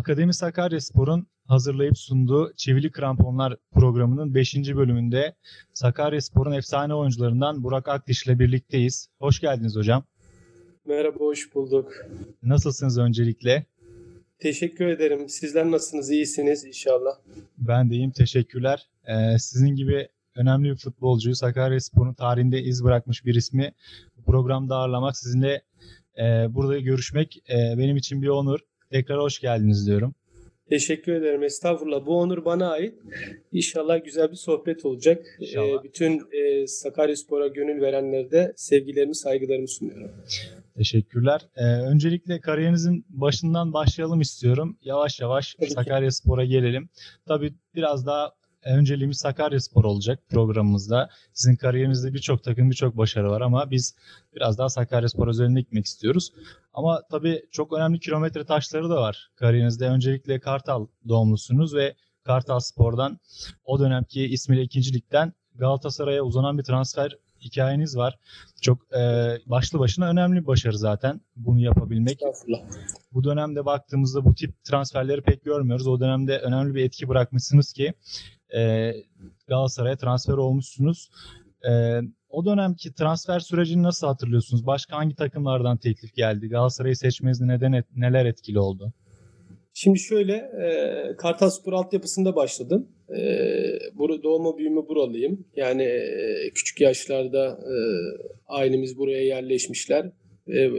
Akademi Sakaryaspor'un hazırlayıp sunduğu Çivili Kramponlar programının 5. bölümünde Sakaryaspor'un efsane oyuncularından Burak Akdiş ile birlikteyiz. Hoş geldiniz hocam. Merhaba, hoş bulduk. Nasılsınız öncelikle? Teşekkür ederim. Sizler nasılsınız? İyisiniz inşallah. Ben de iyiyim. Teşekkürler. Ee, sizin gibi önemli bir futbolcuyu Sakaryaspor'un tarihinde iz bırakmış bir ismi bu programda ağırlamak, sizinle e, burada görüşmek e, benim için bir onur. Tekrar hoş geldiniz diyorum. Teşekkür ederim. Estağfurullah. Bu onur bana ait. İnşallah güzel bir sohbet olacak. İnşallah. Ee, bütün e, Sakaryaspor'a gönül verenlere de sevgilerimi, saygılarımı sunuyorum. Teşekkürler. Ee, öncelikle kariyerinizin başından başlayalım istiyorum. Yavaş yavaş. Sakaryaspor'a gelelim. Tabii biraz daha önceliğimiz Sakaryaspor olacak programımızda. Sizin kariyerinizde birçok takım, birçok başarı var ama biz biraz daha Sakaryaspor özelinde gitmek istiyoruz. Ama tabii çok önemli kilometre taşları da var kariyerinizde. Öncelikle Kartal doğumlusunuz ve Kartal Spor'dan o dönemki ismiyle ikinci ligden Galatasaray'a uzanan bir transfer hikayeniz var. Çok e, başlı başına önemli bir başarı zaten bunu yapabilmek. Bu dönemde baktığımızda bu tip transferleri pek görmüyoruz. O dönemde önemli bir etki bırakmışsınız ki e, Galatasaray'a transfer olmuşsunuz. E, o dönemki transfer sürecini nasıl hatırlıyorsunuz? Başka hangi takımlardan teklif geldi? Galatasaray'ı seçmenizde neden et- neler etkili oldu? Şimdi şöyle, e, Kartal Spor altyapısında başladım. E, bur- doğma büyüme buralıyım. Yani e, küçük yaşlarda e, ailemiz buraya yerleşmişler. E, e,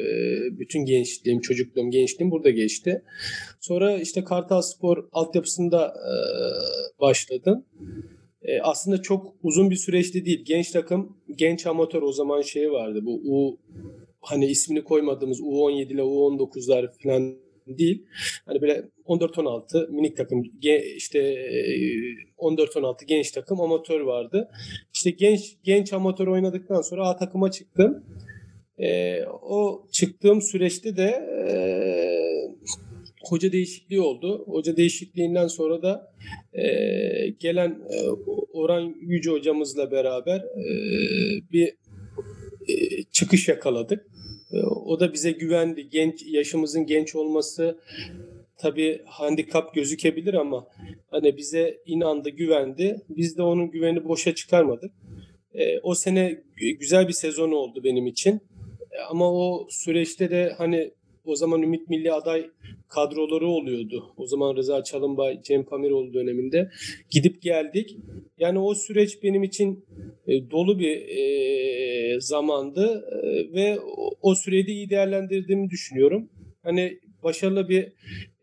bütün gençliğim, çocukluğum, gençliğim burada geçti. Sonra işte Kartal Spor altyapısında e, başladım. E, aslında çok uzun bir süreçti değil. Genç takım, genç amatör o zaman şey vardı. Bu U hani ismini koymadığımız U17 ile U19'lar falan değil. Hani böyle 14-16 minik takım işte e, 14-16 genç takım amatör vardı. İşte genç genç amatör oynadıktan sonra A takıma çıktım. E, o çıktığım süreçte de e, hoca değişikliği oldu. Hoca değişikliğinden sonra da e, gelen e, Orhan Yüce hocamızla beraber e, bir e, çıkış yakaladık. E, O da bize güvendi. Genç yaşımızın genç olması tabii handikap gözükebilir ama hani bize inandı, güvendi. Biz de onun güveni boşa çıkarmadık. E, o sene gü- güzel bir sezon oldu benim için. E, ama o süreçte de hani o zaman Ümit Milli aday kadroları oluyordu. O zaman Rıza Çalınbay, Cem Pamiroğlu döneminde gidip geldik. Yani o süreç benim için e, dolu bir e, zamandı E, ve o, o süreyi de iyi değerlendirdiğimi düşünüyorum. Hani başarılı bir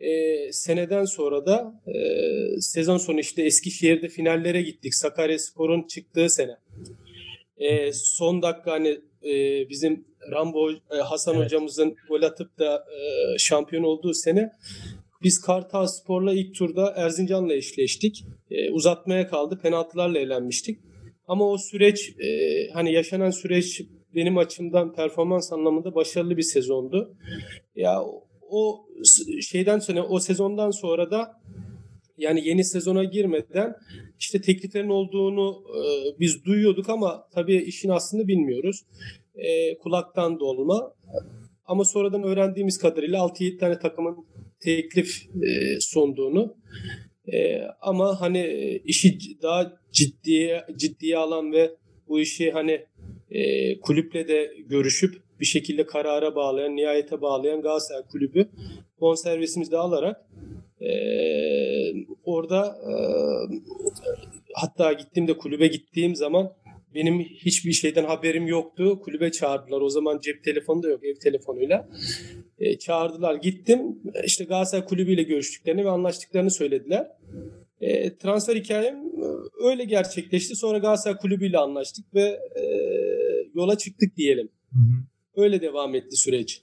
e, seneden sonra da e, sezon sonu işte Eskişehir'de finallere gittik. Sakaryaspor'un çıktığı sene. E, son dakika hani e, bizim Rambo e, Hasan Evet. hocamızın gol atıp da e, şampiyon olduğu sene biz Kartal Spor'la ilk turda Erzincan'la eşleştik. E, uzatmaya kaldı. Penaltılarla elenmiştik. Ama o süreç e, hani yaşanan süreç benim açımdan performans anlamında başarılı bir sezondu. Ya o- şeyden sonra o sezondan sonra da yani yeni sezona girmeden işte tekliflerin olduğunu e, biz duyuyorduk ama tabii işin aslını bilmiyoruz. E, kulaktan dolma. Ama sonradan öğrendiğimiz kadarıyla 6-7 tane takımın teklif e, sunduğunu e, ama hani işi daha ciddiye ciddiye alan ve bu işi hani e, kulüple de görüşüp bir şekilde karara bağlayan, nihayete bağlayan Galatasaray Kulübü bonservisimizi de alarak e, orada e, hatta gittiğimde kulübe gittiğim zaman benim hiçbir şeyden haberim yoktu. Kulübe çağırdılar. O zaman cep telefonu da yok ev telefonuyla. E, çağırdılar. Gittim. İşte Galatasaray kulübüyle görüştüklerini ve anlaştıklarını söylediler. E, transfer hikayem e, öyle gerçekleşti. Sonra Galatasaray kulübüyle anlaştık ve e, yola çıktık diyelim. Hı hı. Öyle devam etti süreç.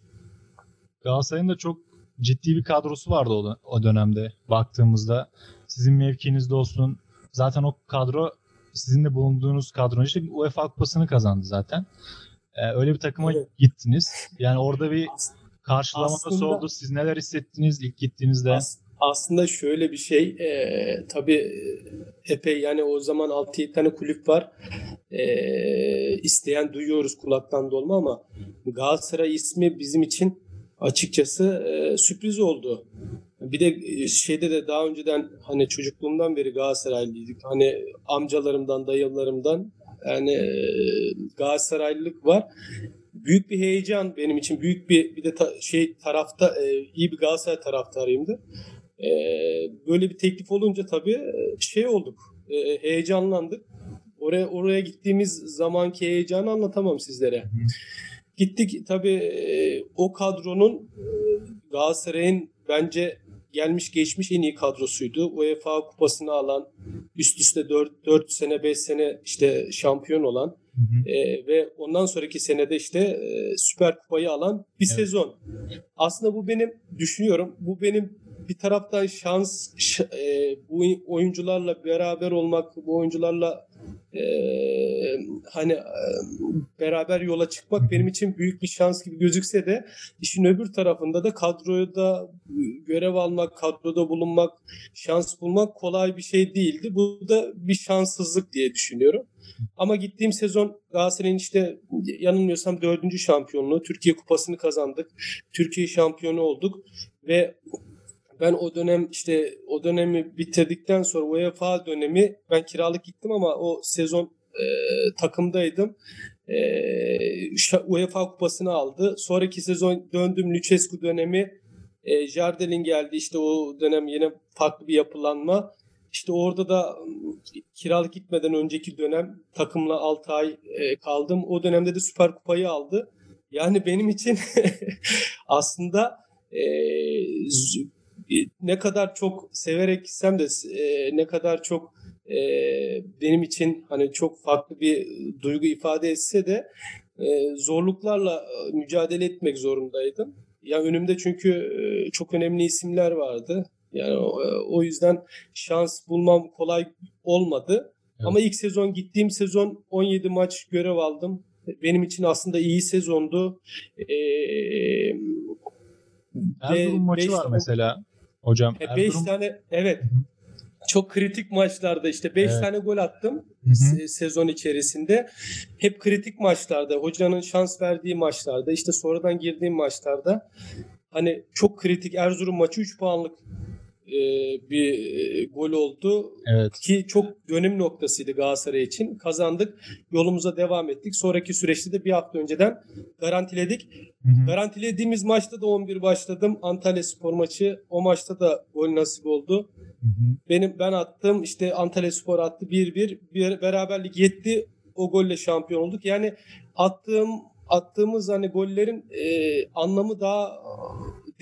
Galatasaray'ın da çok ciddi bir kadrosu vardı o, o dönemde baktığımızda. Sizin mevkinizde olsun. Zaten o kadro sizin de bulunduğunuz kadro işte UEFA Kupası'nı kazandı zaten. Ee, öyle bir takıma Evet. gittiniz. Yani orada bir karşılama nasıl oldu? Siz neler hissettiniz ilk gittiğinizde? As- aslında şöyle bir şey e, tabii e, epey yani o zaman 6-7 tane kulüp var. E, isteyen duyuyoruz kulaktan dolma ama Galatasaray ismi bizim için açıkçası e, sürpriz oldu. Bir de e, şeyde de daha önceden hani çocukluğumdan beri Galatasaraylıydık. Hani amcalarımdan, dayılarımdan yani e, Galatasaraylılık var. Büyük bir heyecan benim için. Büyük bir bir de ta- şey tarafta e, iyi bir Galatasaray taraftarıyımdı. E, böyle bir teklif olunca tabii şey olduk. Heyecanlandık. Oraya oraya gittiğimiz zamanki heyecanı anlatamam sizlere. Gittik tabii e, o kadronun e, Galatasaray'ın bence gelmiş geçmiş en iyi kadrosuydu. UEFA kupasını alan, üst üste 4, 4 sene 5 sene işte şampiyon olan Hı hı. e, ve ondan sonraki senede işte e, Süper Kupayı alan bir Evet. sezon. Aslında bu benim düşünüyorum. Bu benim bir taraftan şans e, bu oyuncularla beraber olmak, bu oyuncularla e, hani e, beraber yola çıkmak benim için büyük bir şans gibi gözükse de işin öbür tarafında da kadroda görev almak, kadroda bulunmak, şans bulmak kolay bir şey değildi. Bu da bir şanssızlık diye düşünüyorum. Ama gittiğim sezon Galatasaray'ın işte yanılmıyorsam dördüncü şampiyonluğu, Türkiye Kupası'nı kazandık. Türkiye şampiyonu olduk ve ben o dönem işte o dönemi bitirdikten sonra UEFA dönemi ben kiralık gittim ama o sezon e, takımdaydım. E, UEFA kupasını aldı. Sonraki sezon döndüm Lucescu dönemi. E, Jardel'in geldi işte o dönem yine farklı bir yapılanma. İşte orada da kiralık gitmeden önceki dönem takımla 6 ay kaldım. O dönemde de Süper Kupayı aldı. Yani benim için aslında e, ne kadar çok severek gitsem de e, ne kadar çok e, benim için hani çok farklı bir duygu ifade etse de e, zorluklarla e, mücadele etmek zorundaydım. Ya önümde çünkü e, çok önemli isimler vardı. Yani o, o yüzden şans bulmam kolay olmadı. Evet. Ama ilk sezon gittiğim sezon 17 maç görev aldım. Benim için aslında iyi sezondu. E, Erzurum maçı beş var mesela hocam. 5 Erzurum- tane evet çok kritik maçlarda işte 5 Evet. tane gol attım Hı hı. se- sezon içerisinde. Hep kritik maçlarda, hocanın şans verdiği maçlarda, işte sonradan girdiğim maçlarda hani çok kritik Erzurum maçı 3 puanlık e, bir e, gol oldu Evet. ki çok dönüm noktasıydı Galatasaray için. Kazandık, yolumuza devam ettik. Sonraki süreçte de bir hafta önceden garantiledik. Hı hı. Garantilediğimiz maçta da 11 başladım. Antalya Spor maçı. O maçta da gol nasip oldu. Hı hı. Benim ben attım işte Antalya Spor attı 1-1 bir beraberlik yetti. O golle şampiyon olduk. Yani attığım attığımız hani gollerin e, anlamı daha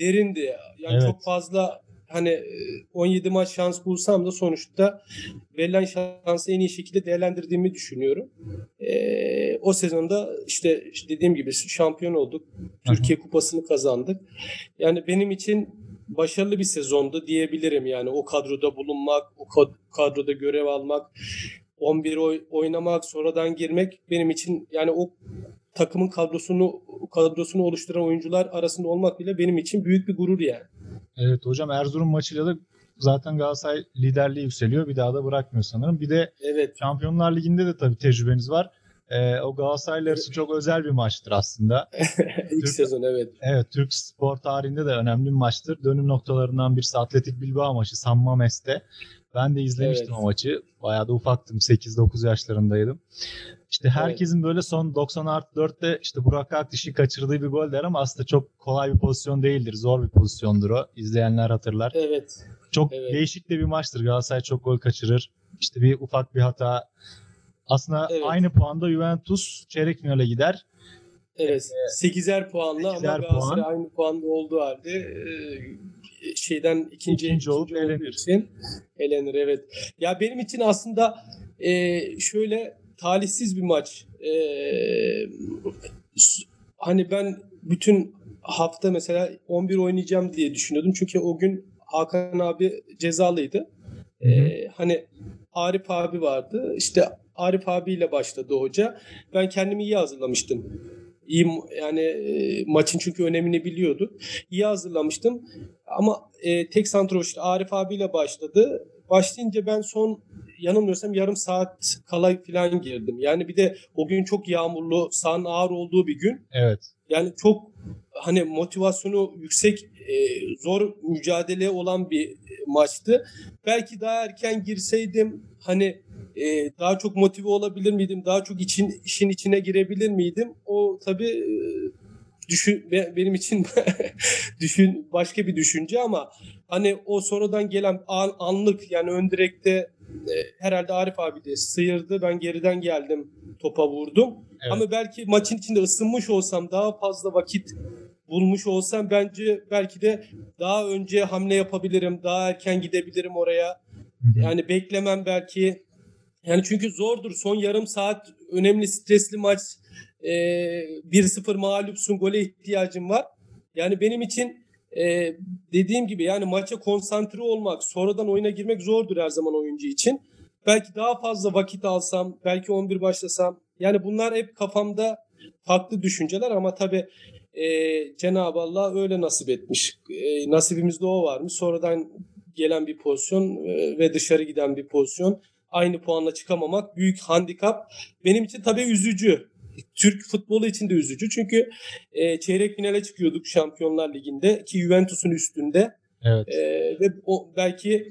derindi. Yani Evet. çok fazla hani e, 17 maç şans bulsam da sonuçta verilen şansı en iyi şekilde değerlendirdiğimi düşünüyorum. E, o sezonda işte, dediğim gibi şampiyon olduk. Türkiye Kupası'nı kazandık. Yani benim için başarılı bir sezondu diyebilirim yani o kadroda bulunmak, o kad- kadroda görev almak, 11 oy- oynamak, sonradan girmek benim için yani o takımın kadrosunu kadrosunu oluşturan oyuncular arasında olmak bile benim için büyük bir gurur yani. Evet hocam Erzurum maçıyla da zaten Galatasaray liderliği yükseliyor. Bir daha da bırakmıyor sanırım. Bir de Evet. Şampiyonlar Ligi'nde de tabii tecrübeniz var. Ee, o Galatasaraylılar için çok özel bir maçtır aslında. İlk Türk- sezon evet. Evet Türk spor tarihinde de önemli bir maçtır. Dönüm noktalarından birisi Atletik Bilbao maçı San Mames'te. Ben de izlemiştim Evet. o maçı. Bayağı da ufaktım. 8-9 yaşlarındaydım. İşte herkesin böyle son 90 artı 4'te işte Burak Akdiş'i kaçırdığı bir gol der ama aslında çok kolay bir pozisyon değildir. Zor bir pozisyondur o. İzleyenler hatırlar. Evet. Çok Evet. değişik de bir maçtır. Galatasaray çok gol kaçırır. İşte bir ufak bir hata. Aslında Evet. aynı puanda Juventus çeyrek finale gider. Evet. 8'er puanla ama 8'er Galatasaray puan. aynı puanda olduğu halde e, şeyden ikinci, İkinci olup olduğu elenir. için elenir evet. Ya benim için aslında e, şöyle talihsiz bir maç. E, hani ben bütün hafta mesela 11 oynayacağım diye düşünüyordum. Çünkü o gün Hakan abi cezalıydı. Hı hı. E, hani Arif abi vardı. İşte Arif abiyle başladı hoca. Ben kendimi iyi hazırlamıştım. İyi yani e, maçın çünkü önemini biliyordu. İyi hazırlamıştım. Ama e, tek santrofor işte Arif abiyle başladı. Başlayınca ben son yanılmıyorsam yarım saat kala falan girdim. Yani bir de o gün çok yağmurlu, sahanın ağır olduğu bir gün. Evet. Yani çok hani motivasyonu yüksek, e, zor mücadele olan bir maçtı. Belki daha erken girseydim hani e, daha çok motive olabilir miydim? Daha çok için işin içine girebilir miydim? O tabii e, düşün benim için düşün başka bir düşünce ama hani o sonradan gelen an, anlık yani ön direkte e, herhalde Arif abi de sıyırdı. Ben geriden geldim topa vurdum. Evet. Ama belki maçın içinde ısınmış olsam daha fazla vakit bulmuş olsam bence belki de daha önce hamle yapabilirim. Daha erken gidebilirim oraya. Yani beklemem belki. Yani çünkü zordur. Son yarım saat önemli stresli maç. E, 1-0 mağlupsun. Gole ihtiyacım var. Yani benim için e, dediğim gibi yani maça konsantre olmak, sonradan oyuna girmek zordur her zaman oyuncu için. Belki daha fazla vakit alsam, belki 11 başlasam. Yani bunlar hep kafamda farklı düşünceler ama tabii e, Cenab-ı Allah öyle nasip etmiş. E, nasibimizde o varmış. Sonradan gelen bir pozisyon e, ve dışarı giden bir pozisyon. Aynı puanla çıkamamak büyük handikap. Benim için tabii üzücü. Türk futbolu için de üzücü. Çünkü e, çeyrek finale çıkıyorduk Şampiyonlar Ligi'nde ki Juventus'un üstünde. Evet. E, ve o belki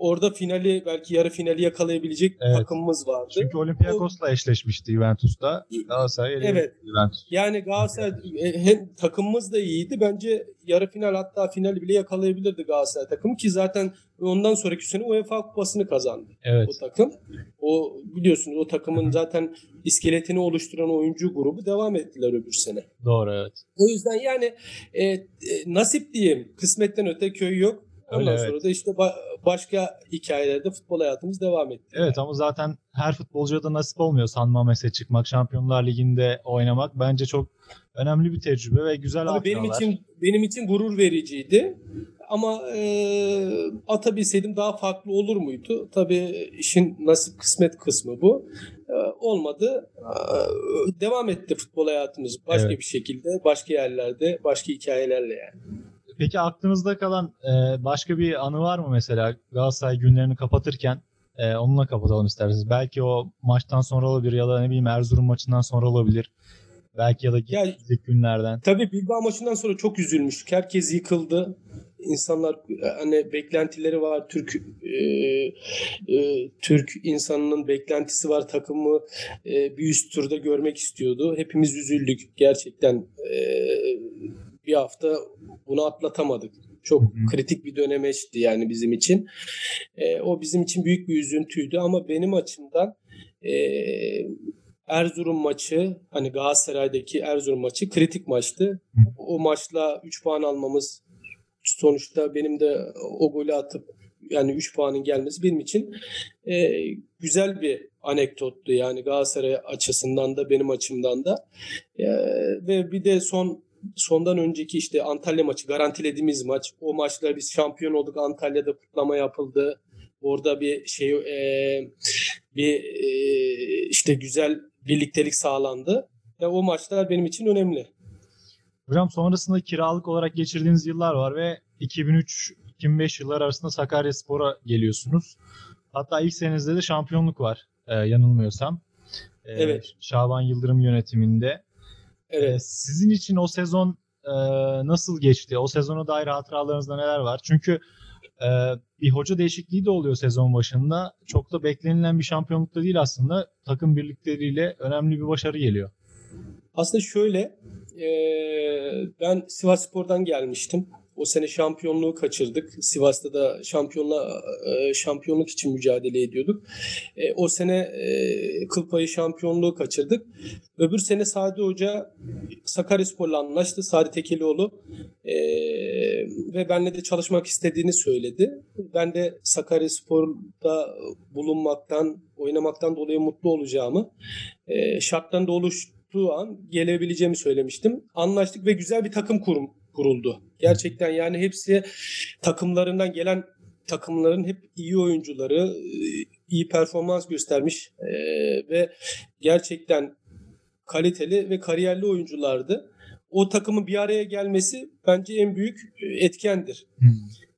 orada finali belki yarı finali yakalayabilecek evet. takımımız vardı. Çünkü Olympiakos'la o, eşleşmişti Juventus'ta. Galatasaray Evet. Juventus. Yani Galatasaray e, hem takımımız da iyiydi. Bence yarı final hatta finali bile yakalayabilirdi Galatasaray takımı ki zaten ondan sonraki sene UEFA Kupası'nı kazandı. Evet. O takım. O biliyorsunuz o takımın zaten iskeletini oluşturan oyuncu grubu devam ettiler öbür sene. Doğru evet. O yüzden yani e, e, nasip diyeyim. Kısmetten öte köy yok. Ondan Öyle, sonra evet. da işte ba- başka hikayelerde futbol hayatımız devam etti. Evet ama zaten her futbolcuya da nasip olmuyor San Mames'e çıkmak, Şampiyonlar Ligi'nde oynamak. Bence çok önemli bir tecrübe ve güzel Tabii benim için benim için gurur vericiydi. Ama e, atabilseydim daha farklı olur muydu? Tabii işin nasip kısmet kısmı bu. E, olmadı. E, devam etti futbol hayatımız başka evet. bir şekilde, başka yerlerde, başka hikayelerle yani. Peki aklınızda kalan e, başka bir anı var mı mesela Galatasaray günlerini kapatırken? E, onunla kapatalım isterseniz. Belki o maçtan sonra olabilir ya da ne bileyim Erzurum maçından sonra olabilir. Belki ya da ya, günlerden. Tabii Bilbao maçından sonra çok üzülmüştük. Herkes yıkıldı. İnsanlar hani beklentileri var. Türk e, e, Türk insanının beklentisi var. Takımı e, bir üst turda görmek istiyordu. Hepimiz üzüldük. Gerçekten e, bir hafta bunu atlatamadık. Çok Hı-hı. kritik bir dönemeçti yani bizim için. E, o bizim için büyük bir üzüntüydü ama benim açımdan e, Erzurum maçı hani Galatasaray'daki Erzurum maçı kritik maçtı. O maçla 3 puan almamız sonuçta benim de o golü atıp yani 3 puanın gelmesi benim için e, güzel bir anekdottu yani Galatasaray açısından da benim açımdan da e, ve bir de son sondan önceki işte Antalya maçı garantilediğimiz maç. O maçlar biz şampiyon olduk. Antalya'da kutlama yapıldı. Orada bir şey e, bir e, işte güzel birliktelik sağlandı. Ve o maçlar benim için önemli. Hocam sonrasında kiralık olarak geçirdiğiniz yıllar var ve 2003-2005 yıllar arasında Sakarya Spor'a geliyorsunuz. Hatta ilk senenizde de şampiyonluk var e, yanılmıyorsam. E, evet. Şaban Yıldırım yönetiminde. Evet. Ee, sizin için o sezon e, nasıl geçti? O sezona dair hatıralarınızda neler var? Çünkü e, bir hoca değişikliği de oluyor sezon başında. Çok da beklenilen bir şampiyonlukta değil aslında. Takım birlikleriyle önemli bir başarı geliyor. Aslında şöyle, e, ben Sivas Spor'dan gelmiştim. O sene şampiyonluğu kaçırdık. Sivas'ta da şampiyonla e, şampiyonluk için mücadele ediyorduk. E, o sene e, kıl payı şampiyonluğu kaçırdık. Öbür sene Sadi Hoca Sakaryaspor'la anlaştı. Sadi Tekelioğlu e, ve benle de çalışmak istediğini söyledi. Ben de Sakaryaspor'da bulunmaktan, oynamaktan dolayı mutlu olacağımı, e, şartlarında oluştuğu an gelebileceğimi söylemiştim. Anlaştık ve güzel bir takım kurum kuruldu. Gerçekten yani hepsi takımlarından gelen takımların hep iyi oyuncuları, e, iyi performans göstermiş e, ve gerçekten kaliteli ve kariyerli oyunculardı. O takımın bir araya gelmesi bence en büyük e, etkendir. Hmm.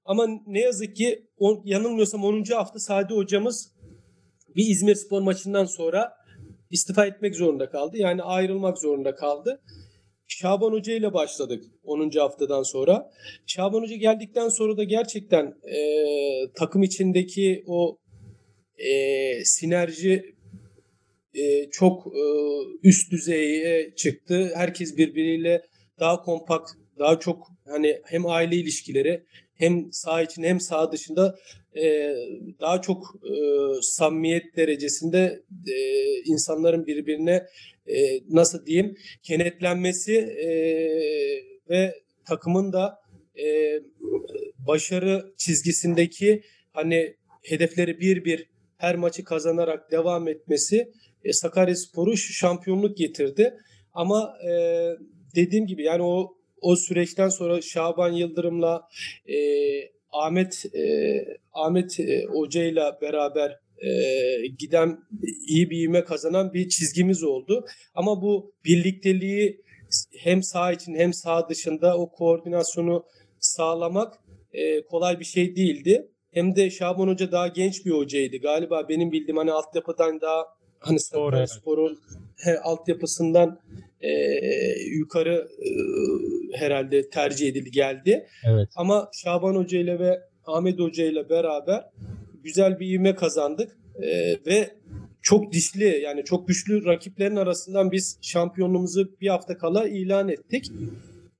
Ama ne yazık ki on, yanılmıyorsam 10. hafta Sadi hocamız bir İzmir Spor maçından sonra istifa etmek zorunda kaldı. Yani ayrılmak zorunda kaldı. Şaban Hoca ile başladık 10. haftadan sonra. Şaban Hoca geldikten sonra da gerçekten e, takım içindeki o e, sinerji e, çok e, üst düzeye çıktı. Herkes birbiriyle daha kompakt, daha çok hani hem aile ilişkileri hem sağ için hem sağ dışında e, daha çok e, samimiyet derecesinde e, insanların birbirine e, nasıl diyeyim kenetlenmesi e, ve takımın da e, başarı çizgisindeki hani hedefleri bir bir her maçı kazanarak devam etmesi e, Sakaryaspor'u şampiyonluk getirdi. Ama e, dediğim gibi yani o o süreçten sonra Şaban Yıldırım'la e, Ahmet e, Ahmet e, Hoca ile beraber e, giden iyi bir ivme kazanan bir çizgimiz oldu. Ama bu birlikteliği hem sağ için hem sağ dışında o koordinasyonu sağlamak e, kolay bir şey değildi. Hem de Şaban Hoca daha genç bir hocaydı. Galiba benim bildiğim hani altyapıdan daha hani Spor'un he, altyapısından e, yukarı e, herhalde tercih edildi geldi. Evet. Ama Şaban Hoca ile ve Ahmet Hoca ile beraber güzel bir ivme kazandık e, ve çok dişli yani çok güçlü rakiplerin arasından biz şampiyonluğumuzu bir hafta kala ilan ettik.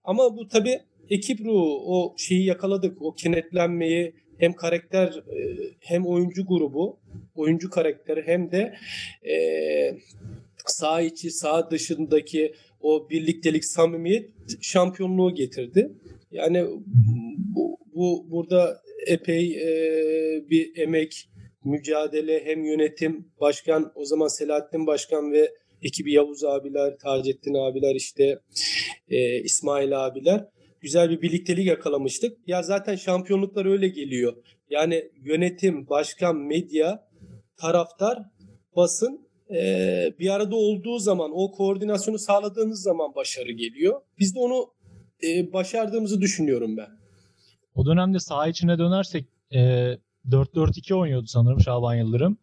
Ama bu tabi ekip ruhu o şeyi yakaladık o kenetlenmeyi hem karakter e, hem oyuncu grubu oyuncu karakteri hem de e, sağ içi sağ dışındaki o birliktelik samimiyet şampiyonluğu getirdi. Yani bu, bu burada epey e, bir emek, mücadele hem yönetim, başkan o zaman Selahattin Başkan ve ekibi Yavuz abiler, Taceddin abiler işte e, İsmail abiler güzel bir birliktelik yakalamıştık. Ya zaten şampiyonluklar öyle geliyor. Yani yönetim, başkan, medya, taraftar, basın e, bir arada olduğu zaman, o koordinasyonu sağladığınız zaman başarı geliyor. Biz de onu e, başardığımızı düşünüyorum ben. O dönemde saha içine dönersek e, 4-4-2 oynuyordu sanırım Şaban Yıldırım.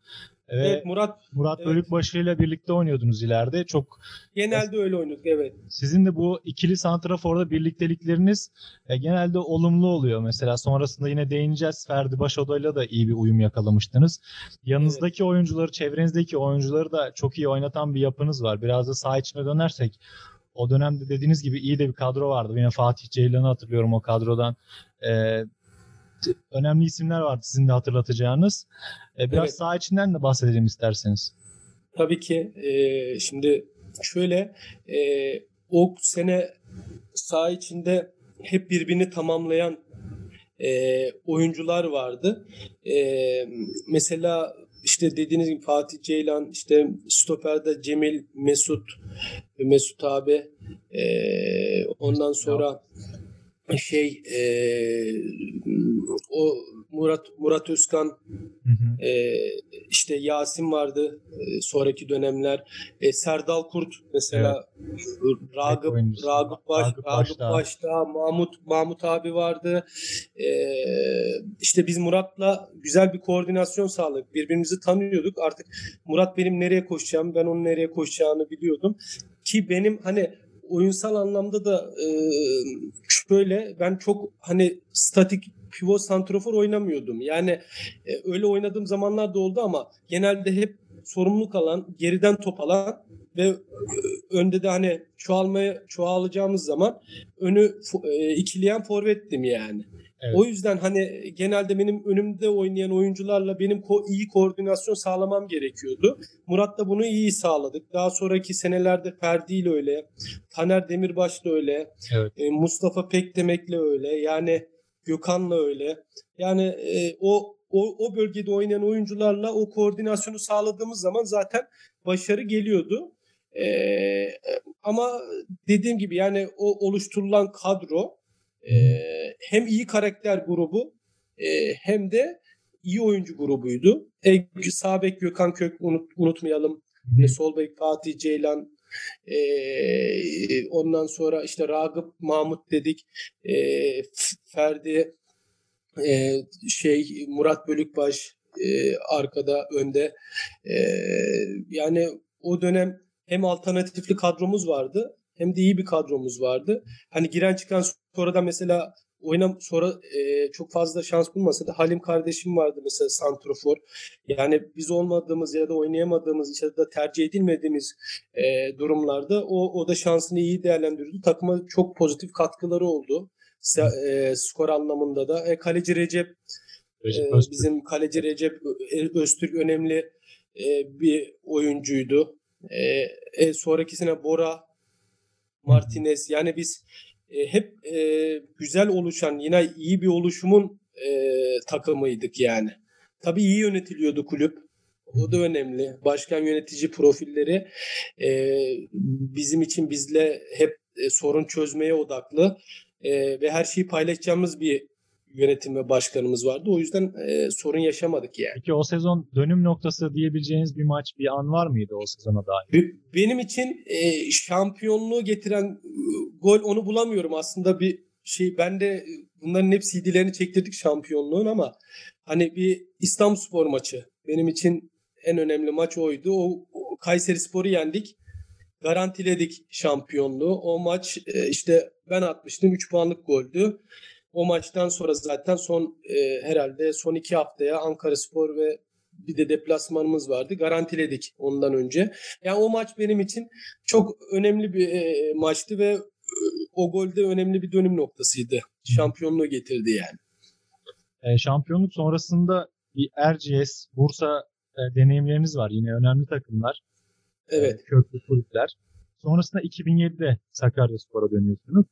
Ve evet Murat Murat evet. Bölükbaşı ile birlikte oynuyordunuz ileride. Çok genelde öyle oynadık evet. Sizin de bu ikili santraforda birliktelikleriniz e, genelde olumlu oluyor. Mesela sonrasında yine değineceğiz. Ferdi Başoda'yla da iyi bir uyum yakalamıştınız. Yanınızdaki evet. oyuncuları, çevrenizdeki oyuncuları da çok iyi oynatan bir yapınız var. Biraz da saha içine dönersek o dönemde dediğiniz gibi iyi de bir kadro vardı. Yine Fatih Ceylan'ı hatırlıyorum o kadrodan. Ee, önemli isimler vardı sizin de hatırlatacağınız. Ee, biraz evet. saha içinden de bahsedelim isterseniz. Tabii ki. E, şimdi şöyle e, o sene saha içinde hep birbirini tamamlayan e, oyuncular vardı. E, mesela işte dediğiniz gibi Fatih Ceylan, işte stoperde Cemil, Mesut, Mesut abi, e, ondan sonra şey e, o Murat Murat Özkan hı hı. E, işte Yasin vardı e, sonraki dönemler e, Serdal Kurt mesela evet. Ragıp Ragıp Baş Ragıp Başta. Başta Mahmut Mahmut abi vardı e, işte biz Murat'la güzel bir koordinasyon sağladık birbirimizi tanıyorduk artık Murat benim nereye koşacağım ben onun nereye koşacağını biliyordum ki benim hani oyunsal anlamda da e, şöyle ben çok hani statik pivot santrofor oynamıyordum. Yani e, öyle oynadığım zamanlar da oldu ama genelde hep sorumluluk alan, geriden top alan ve e, önde de hani çoğalmaya çoğalacağımız zaman önü e, ikileyen forvettim yani. Evet. O yüzden hani genelde benim önümde oynayan oyuncularla benim ko- iyi koordinasyon sağlamam gerekiyordu. Murat da bunu iyi sağladık. Daha sonraki senelerde Ferdi ile öyle, Taner Demirbaş da öyle, evet. e, Mustafa Pekdemek'le öyle. Yani Gökhan'la öyle. Yani e, o o, o bölgede oynayan oyuncularla o koordinasyonu sağladığımız zaman zaten başarı geliyordu. Ee, ama dediğim gibi yani o oluşturulan kadro e, hem iyi karakter grubu e, hem de iyi oyuncu grubuydu. E, sağ bek Gökhan Kök unut, unutmayalım. Ve sol bek Fatih Ceylan e, ondan sonra işte Ragıp Mahmut dedik. E, Ferdi e, şey Murat Bölükbaş e, arkada önde. E, yani o dönem hem alternatifli kadromuz vardı hem de iyi bir kadromuz vardı. Hani giren çıkan sonradan mesela oynam sonra e, çok fazla şans bulmasa da Halim kardeşim vardı mesela santrofor. Yani biz olmadığımız ya da oynayamadığımız ya da tercih edilmediğimiz e, durumlarda o o da şansını iyi değerlendirdi. Takıma çok pozitif katkıları oldu. E, skor anlamında da. E, kaleci Recep, Recep e, bizim kaleci Recep Öztürk önemli e, bir oyuncuydu. E, e, sonrakisine Bora Martinez yani biz e, hep e, güzel oluşan yine iyi bir oluşumun e, takımıydık yani. Tabii iyi yönetiliyordu kulüp. O da önemli. Başkan yönetici profilleri e, bizim için bizle hep e, sorun çözmeye odaklı e, ve her şeyi paylaşacağımız bir yönetim ve başkanımız vardı. O yüzden e, sorun yaşamadık yani. Peki o sezon dönüm noktası diyebileceğiniz bir maç, bir an var mıydı o sezona dair? Benim için e, şampiyonluğu getiren e, gol onu bulamıyorum. Aslında bir şey ben de bunların hep CD'lerini çektirdik şampiyonluğun ama hani bir İstanbulspor maçı benim için en önemli maç oydu. O, o Kayseri Spor'u yendik. Garantiledik şampiyonluğu. O maç e, işte ben atmıştım 3 puanlık goldü. O maçtan sonra zaten son e, herhalde son iki haftaya Ankara Spor ve bir de deplasmanımız vardı. Garantiledik ondan önce. Yani o maç benim için çok önemli bir e, maçtı ve e, o golde önemli bir dönüm noktasıydı. Şampiyonluğu getirdi yani. E, şampiyonluk sonrasında bir Erciyes, Bursa e, deneyimleriniz var. Yine önemli takımlar. Evet. E, köklü kulüpler. Sonrasında 2007'de Sakaryaspor'a dönüyorsunuz.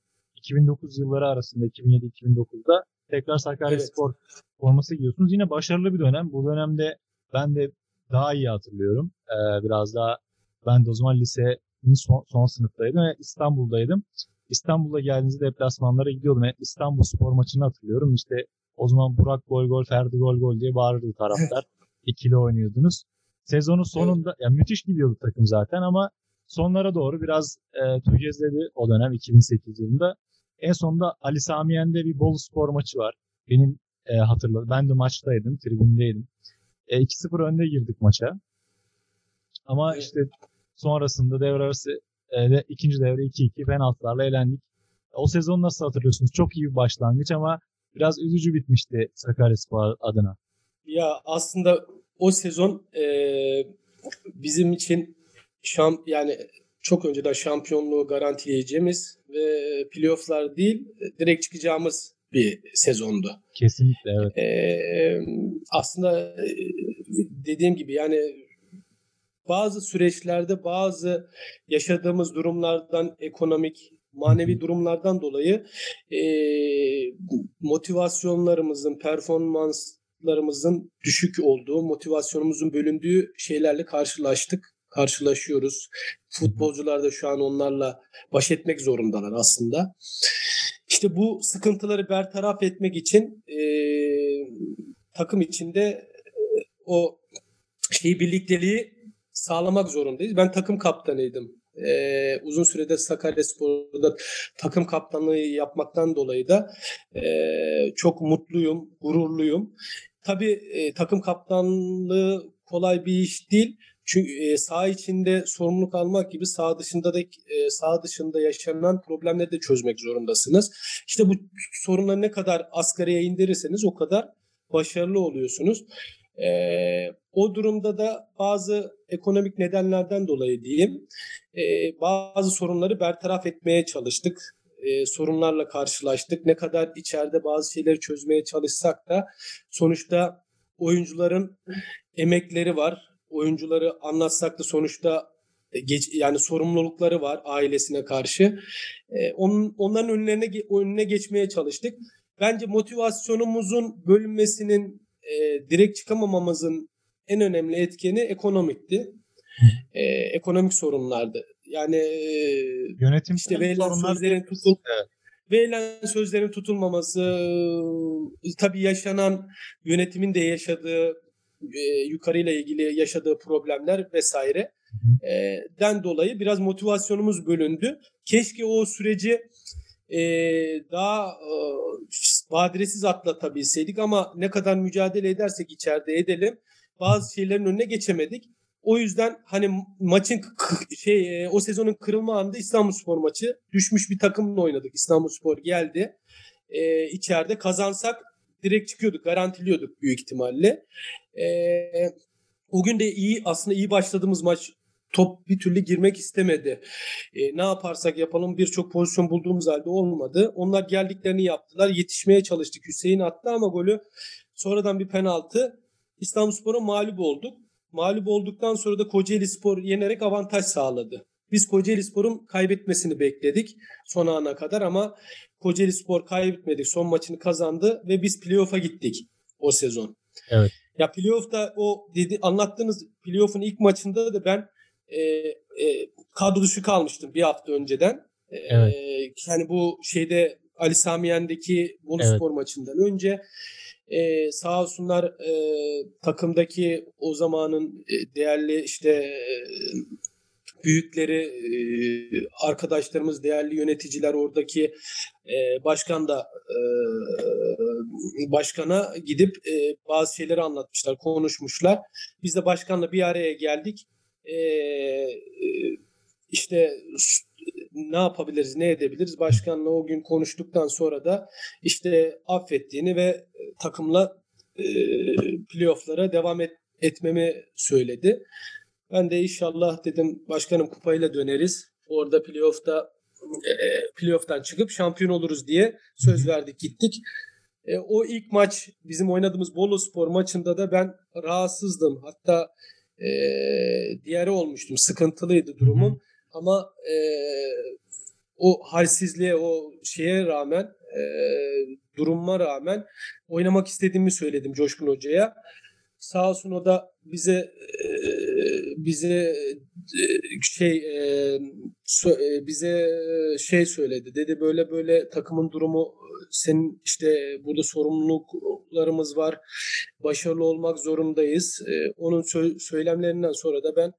2009 yılları arasında 2007-2009'da tekrar Sakaryaspor evet. forması giyiyorsunuz. Yine başarılı bir dönem. Bu dönemde ben de daha iyi hatırlıyorum. Ee, biraz daha ben de o zaman lisenin son, son sınıftaydım ve İstanbul'daydım. İstanbul'a geldiğinizde deplasmanlara gidiyordum. Yani İstanbul spor maçını hatırlıyorum. İşte o zaman Burak gol gol, Ferdi gol gol diye bağırırdı taraftar. İkili oynuyordunuz. Sezonun sonunda evet. yani müthiş gidiyordu takım zaten ama sonlara doğru biraz e, tökezledi o dönem 2008 yılında. En sonunda Ali Samiyen'de bir Bolu Spor maçı var. Benim e, hatırladım. Ben de maçtaydım, tribündeydim. E, 2-0 önde girdik maça. Ama evet. işte sonrasında devre arası e, de, ikinci devre 2-2 penaltılarla elendik. O sezon nasıl hatırlıyorsunuz? Çok iyi bir başlangıç ama biraz üzücü bitmişti Sakaryaspor adına. Ya aslında o sezon e, bizim için şam yani çok önceden şampiyonluğu garantileyeceğimiz ve playofflar değil direkt çıkacağımız bir sezondu. Kesinlikle evet. Ee, aslında dediğim gibi yani bazı süreçlerde bazı yaşadığımız durumlardan ekonomik manevi durumlardan dolayı e, motivasyonlarımızın, performanslarımızın düşük olduğu, motivasyonumuzun bölündüğü şeylerle karşılaştık karşılaşıyoruz. Futbolcular da şu an onlarla baş etmek zorundalar aslında. İşte bu sıkıntıları bertaraf etmek için e, takım içinde e, o şey birlikteliği sağlamak zorundayız. Ben takım kaptanıydım. Ee, uzun sürede Sakaryaspor'da takım kaptanlığı yapmaktan dolayı da e, çok mutluyum, gururluyum. Tabii e, takım kaptanlığı kolay bir iş değil. Çünkü e, sağ içinde sorumluluk almak gibi sağ dışında da e, sağ dışında yaşanan problemleri de çözmek zorundasınız. İşte bu sorunları ne kadar asgariye indirirseniz o kadar başarılı oluyorsunuz. E, o durumda da bazı ekonomik nedenlerden dolayı diyeyim e, bazı sorunları bertaraf etmeye çalıştık. E, sorunlarla karşılaştık. Ne kadar içeride bazı şeyleri çözmeye çalışsak da sonuçta oyuncuların emekleri var oyuncuları anlatsak da sonuçta e, geç, yani sorumlulukları var ailesine karşı. E, onun, onların önlerine önüne geçmeye çalıştık. Bence motivasyonumuzun bölünmesinin e, direkt çıkamamamızın en önemli etkeni ekonomikti. E, ekonomik sorunlardı. Yani e, yönetim işte verilen sözlerin tutul evet. verilen sözlerin tutulmaması, tabii yaşanan yönetimin de yaşadığı e, yukarıyla ilgili yaşadığı problemler vesaire e, den dolayı biraz motivasyonumuz bölündü. Keşke o süreci e, daha e, badiresiz atlatabilseydik ama ne kadar mücadele edersek içeride edelim bazı şeylerin önüne geçemedik. O yüzden hani maçın şey e, o sezonun kırılma anında İstanbulspor maçı düşmüş bir takımla oynadık. İstanbulspor geldi. Ee, içeride kazansak direkt çıkıyorduk, garantiliyorduk büyük ihtimalle. Ee, o gün de iyi aslında iyi başladığımız maç top bir türlü girmek istemedi. E, ne yaparsak yapalım birçok pozisyon bulduğumuz halde olmadı. Onlar geldiklerini yaptılar. Yetişmeye çalıştık. Hüseyin attı ama golü sonradan bir penaltı. İstanbulspor'a mağlup olduk. Mağlup olduktan sonra da Kocaeli Spor yenerek avantaj sağladı. Biz Kocaeli Spor'un kaybetmesini bekledik son ana kadar ama Kocaeli Spor kaybetmedik. Son maçını kazandı ve biz playoff'a gittik o sezon. Evet. Ya playoff'ta o dedi anlattığınız playoff'un ilk maçında da ben e, e, kadro dışı kalmıştım bir hafta önceden. E, evet. Yani bu şeyde Ali Samiyen'deki Bolu evet. Maçından önce e, sağ olsunlar e, takımdaki o zamanın e, değerli işte e, büyükleri, e, arkadaşlarımız, değerli yöneticiler oradaki e, başkan da başkana gidip e, bazı şeyleri anlatmışlar, konuşmuşlar. Biz de başkanla bir araya geldik. E, işte ne yapabiliriz, ne edebiliriz? Başkanla o gün konuştuktan sonra da işte affettiğini ve takımla e, playofflara devam et, etmemi söyledi. Ben de inşallah dedim başkanım kupayla döneriz. Orada playoff'ta e, playoff'tan çıkıp şampiyon oluruz diye söz verdik gittik. E, o ilk maç bizim oynadığımız Bolu Spor maçında da ben rahatsızdım. Hatta e, diğeri olmuştum. Sıkıntılıydı durumum. Ama e, o halsizliğe, o şeye rağmen, e, duruma rağmen oynamak istediğimi söyledim Coşkun Hoca'ya. Sağ olsun o da bize e, bize şey e, bize şey söyledi. Dedi böyle böyle takımın durumu senin işte burada sorumluluklarımız var. Başarılı olmak zorundayız. Onun söylemlerinden sonra da ben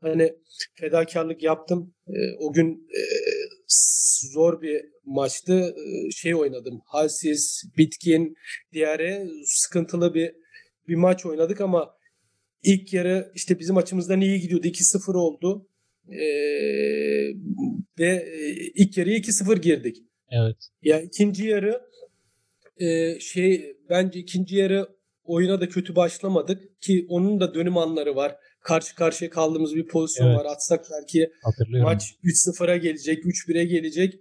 hani fedakarlık yaptım. O gün zor bir maçtı. Şey oynadım. Halsiz, bitkin, diğeri sıkıntılı bir bir maç oynadık ama ilk yarı işte bizim açımızdan iyi gidiyordu. 2-0 oldu. Ee, ve ilk yarıya 2-0 girdik. Evet. Ya ikinci yarı e, şey bence ikinci yarı oyuna da kötü başlamadık ki onun da dönüm anları var. Karşı karşıya kaldığımız bir pozisyon evet. var. Atsak belki maç 3-0'a gelecek, 3-1'e gelecek.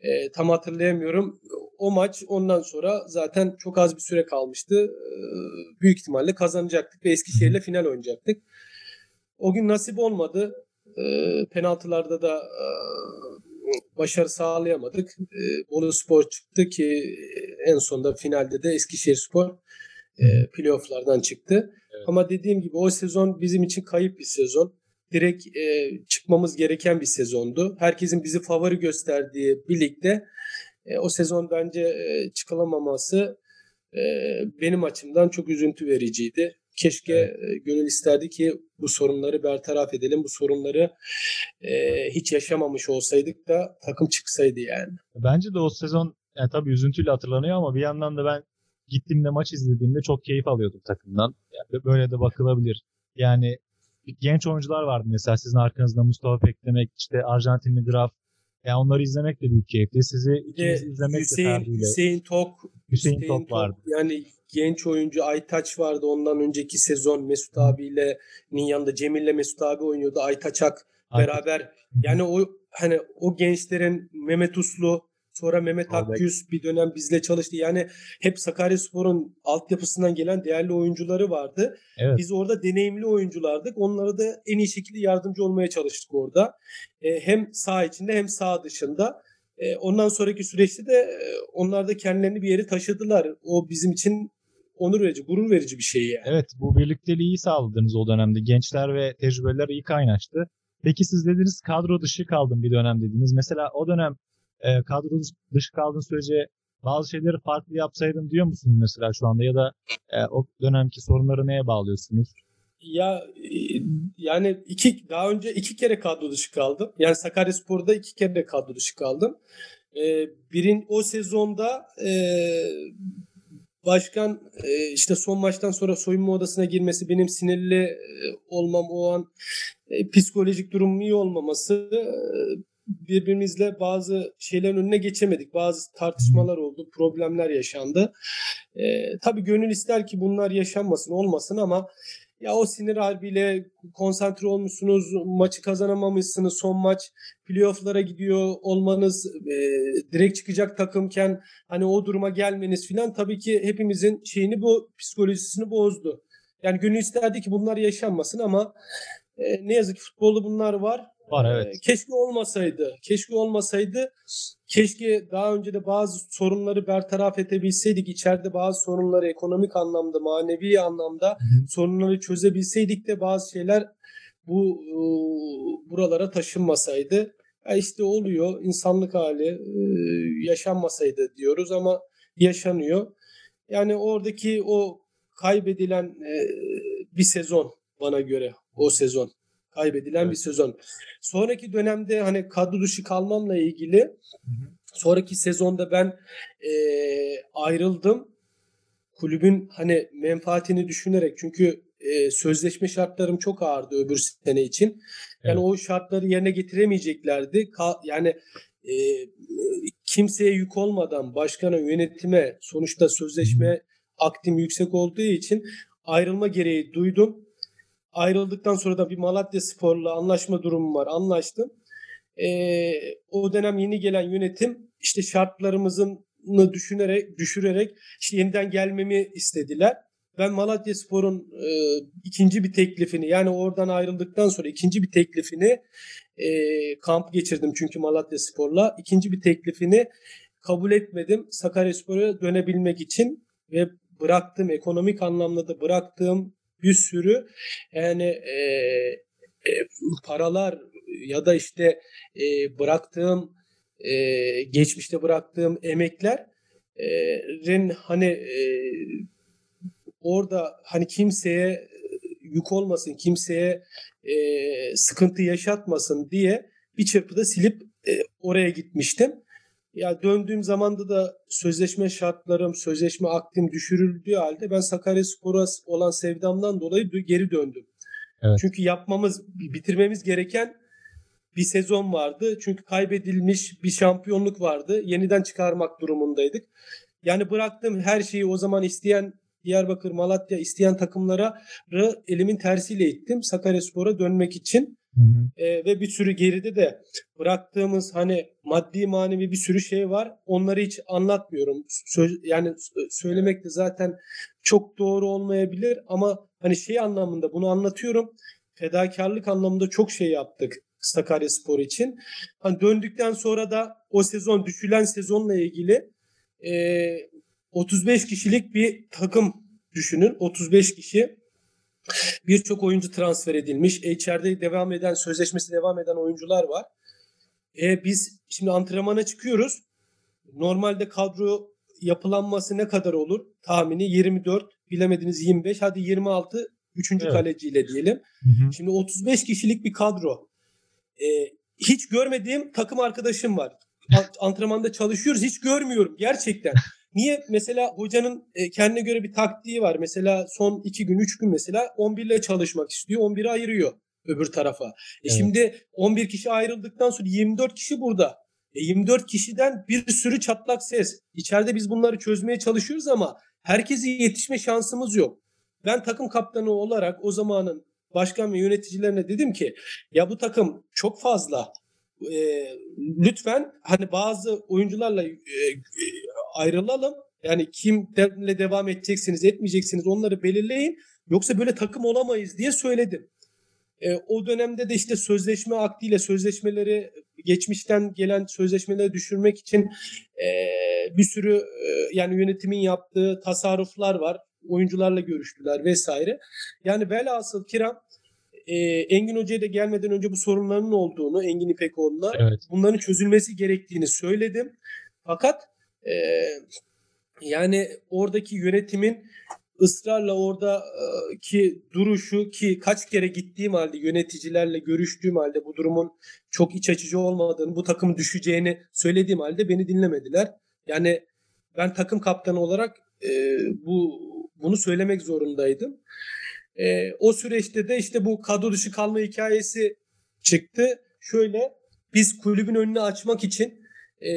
E, tam hatırlayamıyorum o maç ondan sonra zaten çok az bir süre kalmıştı. Ee, büyük ihtimalle kazanacaktık ve Eskişehir'le final oynayacaktık. O gün nasip olmadı. Ee, penaltılarda da e, başarı sağlayamadık. Ee, Bolu Spor çıktı ki en sonunda finalde de Eskişehir Spor e, playofflardan çıktı. Evet. Ama dediğim gibi o sezon bizim için kayıp bir sezon. Direkt e, çıkmamız gereken bir sezondu. Herkesin bizi favori gösterdiği birlikte e, o sezon bence e, çıkılamaması e, benim açımdan çok üzüntü vericiydi. Keşke e, gönül isterdi ki bu sorunları bertaraf edelim. Bu sorunları e, hiç yaşamamış olsaydık da takım çıksaydı yani. Bence de o sezon yani tabii üzüntüyle hatırlanıyor ama bir yandan da ben gittiğimde maç izlediğimde çok keyif alıyordum takımdan. Yani böyle de bakılabilir. Yani genç oyuncular vardı mesela sizin arkanızda Mustafa Peklemek, işte Arjantinli Graf, yani onları izlemek de büyük keyifli. Sizi ikiniz izlemek Hüseyin, de terbiyle. Hüseyin Tok. Hüseyin, Hüseyin Tok vardı. Yani genç oyuncu Aytaç vardı ondan önceki sezon Mesut abiyle yanında Cemil'le Mesut abi oynuyordu. Aytaçak beraber. Yani o hani o gençlerin Mehmet Uslu Sonra Mehmet Akgüz bir dönem bizle çalıştı. Yani hep Sakaryaspor'un altyapısından gelen değerli oyuncuları vardı. Evet. Biz orada deneyimli oyunculardık. Onlara da en iyi şekilde yardımcı olmaya çalıştık orada. E, hem sağ içinde hem sağ dışında. E, ondan sonraki süreçte de e, onlar da kendilerini bir yere taşıdılar. O bizim için onur verici, gurur verici bir şey yani. Evet bu birlikteliği iyi sağladınız o dönemde. Gençler ve tecrübeler iyi kaynaştı. Peki siz dediniz kadro dışı kaldım bir dönem dediniz. Mesela o dönem e, kadro dışı kaldığın sürece bazı şeyleri farklı yapsaydım diyor musunuz mesela şu anda ya da e, o dönemki sorunları neye bağlıyorsunuz? Ya e, yani iki daha önce iki kere kadro dışı kaldım. Yani Sakaryaspor'da iki kere kadro dışı kaldım. Ee, birin o sezonda e, başkan e, işte son maçtan sonra soyunma odasına girmesi, benim sinirli e, olmam o an e, psikolojik durumum iyi olmaması e, birbirimizle bazı şeylerin önüne geçemedik. Bazı tartışmalar oldu, problemler yaşandı. E, tabii gönül ister ki bunlar yaşanmasın, olmasın ama ya o sinir harbiyle konsantre olmuşsunuz, maçı kazanamamışsınız, son maç playoff'lara gidiyor olmanız, e, direkt çıkacak takımken hani o duruma gelmeniz filan tabii ki hepimizin şeyini bu psikolojisini bozdu. Yani gönül isterdi ki bunlar yaşanmasın ama e, ne yazık ki futbolda bunlar var. Var evet. Ee, Keşke olmasaydı. Keşke olmasaydı. Keşke daha önce de bazı sorunları bertaraf edebilseydik. İçeride bazı sorunları ekonomik anlamda, manevi anlamda sorunları çözebilseydik de bazı şeyler bu e, buralara taşınmasaydı. Ya işte oluyor. insanlık hali e, yaşanmasaydı diyoruz ama yaşanıyor. Yani oradaki o kaybedilen e, bir sezon bana göre o sezon kaybedilen Evet. bir sezon. Sonraki dönemde hani kadro dışı kalmamla ilgili sonraki sezonda ben e, ayrıldım. Kulübün hani menfaatini düşünerek çünkü e, sözleşme şartlarım çok ağırdı öbür sene için. Yani Evet. o şartları yerine getiremeyeceklerdi. Ka- yani e, kimseye yük olmadan başkana, yönetime sonuçta sözleşme aktim yüksek olduğu için ayrılma gereği duydum. Ayrıldıktan sonra da bir Malatya Spor'la anlaşma durumum var. Anlaştım. Ee, o dönem yeni gelen yönetim işte şartlarımızın düşünerek düşürerek işte yeniden gelmemi istediler. Ben Malatya Spor'un e, ikinci bir teklifini yani oradan ayrıldıktan sonra ikinci bir teklifini e, kamp geçirdim çünkü Malatya Spor'la ikinci bir teklifini kabul etmedim. Sakaryaspor'a dönebilmek için ve bıraktığım ekonomik anlamda da bıraktığım bir sürü yani e, e, paralar ya da işte e, bıraktığım e, geçmişte bıraktığım emeklerin hani e, orada hani kimseye yük olmasın, kimseye e, sıkıntı yaşatmasın diye bir çırpıda silip e, oraya gitmiştim. Ya döndüğüm zamanda da sözleşme şartlarım, sözleşme aktim düşürüldüğü halde ben Sakaryaspor'a olan sevdamdan dolayı geri döndüm. Evet. Çünkü yapmamız, bitirmemiz gereken bir sezon vardı. Çünkü kaybedilmiş bir şampiyonluk vardı. Yeniden çıkarmak durumundaydık. Yani bıraktığım her şeyi o zaman isteyen Diyarbakır, Malatya isteyen takımlara elimin tersiyle ittim. Sakaryaspor'a dönmek için. Hı hı. Ee, ve bir sürü geride de bıraktığımız hani maddi manevi bir sürü şey var. Onları hiç anlatmıyorum. Söz, yani s- söylemek de zaten çok doğru olmayabilir ama hani şey anlamında bunu anlatıyorum. Fedakarlık anlamında çok şey yaptık Sakaryaspor için. Hani döndükten sonra da o sezon düşülen sezonla ilgili e, 35 kişilik bir takım düşünün. 35 kişi birçok oyuncu transfer edilmiş. E, içeride devam eden, sözleşmesi devam eden oyuncular var. E, biz şimdi antrenmana çıkıyoruz. Normalde kadro yapılanması ne kadar olur? Tahmini 24, bilemediniz 25, hadi 26 üçüncü Evet. kaleciyle diyelim. Hı hı. Şimdi 35 kişilik bir kadro. E, hiç görmediğim takım arkadaşım var. Antrenmanda çalışıyoruz. Hiç görmüyorum gerçekten. Niye? Mesela hocanın e, kendine göre bir taktiği var. Mesela son 2 gün, 3 gün mesela 11 ile çalışmak istiyor. 11'i ayırıyor öbür tarafa. E Evet. Şimdi 11 kişi ayrıldıktan sonra 24 kişi burada. E 24 kişiden bir sürü çatlak ses. İçeride biz bunları çözmeye çalışıyoruz ama herkese yetişme şansımız yok. Ben takım kaptanı olarak o zamanın başkan ve yöneticilerine dedim ki ya bu takım çok fazla. E, lütfen hani bazı oyuncularla e, ayrılalım. Yani kimle devam edeceksiniz, etmeyeceksiniz onları belirleyin. Yoksa böyle takım olamayız diye söyledim. E, o dönemde de işte sözleşme akdiyle sözleşmeleri geçmişten gelen sözleşmeleri düşürmek için e, bir sürü e, yani yönetimin yaptığı tasarruflar var. Oyuncularla görüştüler vesaire. Yani velhasıl kiram e, Engin Hoca'ya da gelmeden önce bu sorunların olduğunu Engin İpekoğlu'na Evet. bunların çözülmesi gerektiğini söyledim. Fakat e, yani oradaki yönetimin ısrarla oradaki duruşu ki kaç kere gittiğim halde yöneticilerle görüştüğüm halde bu durumun çok iç açıcı olmadığını, bu takımın düşeceğini söylediğim halde beni dinlemediler. Yani ben takım kaptanı olarak e, bu bunu söylemek zorundaydım. E, o süreçte de işte bu kadro dışı kalma hikayesi çıktı. Şöyle biz kulübün önünü açmak için e,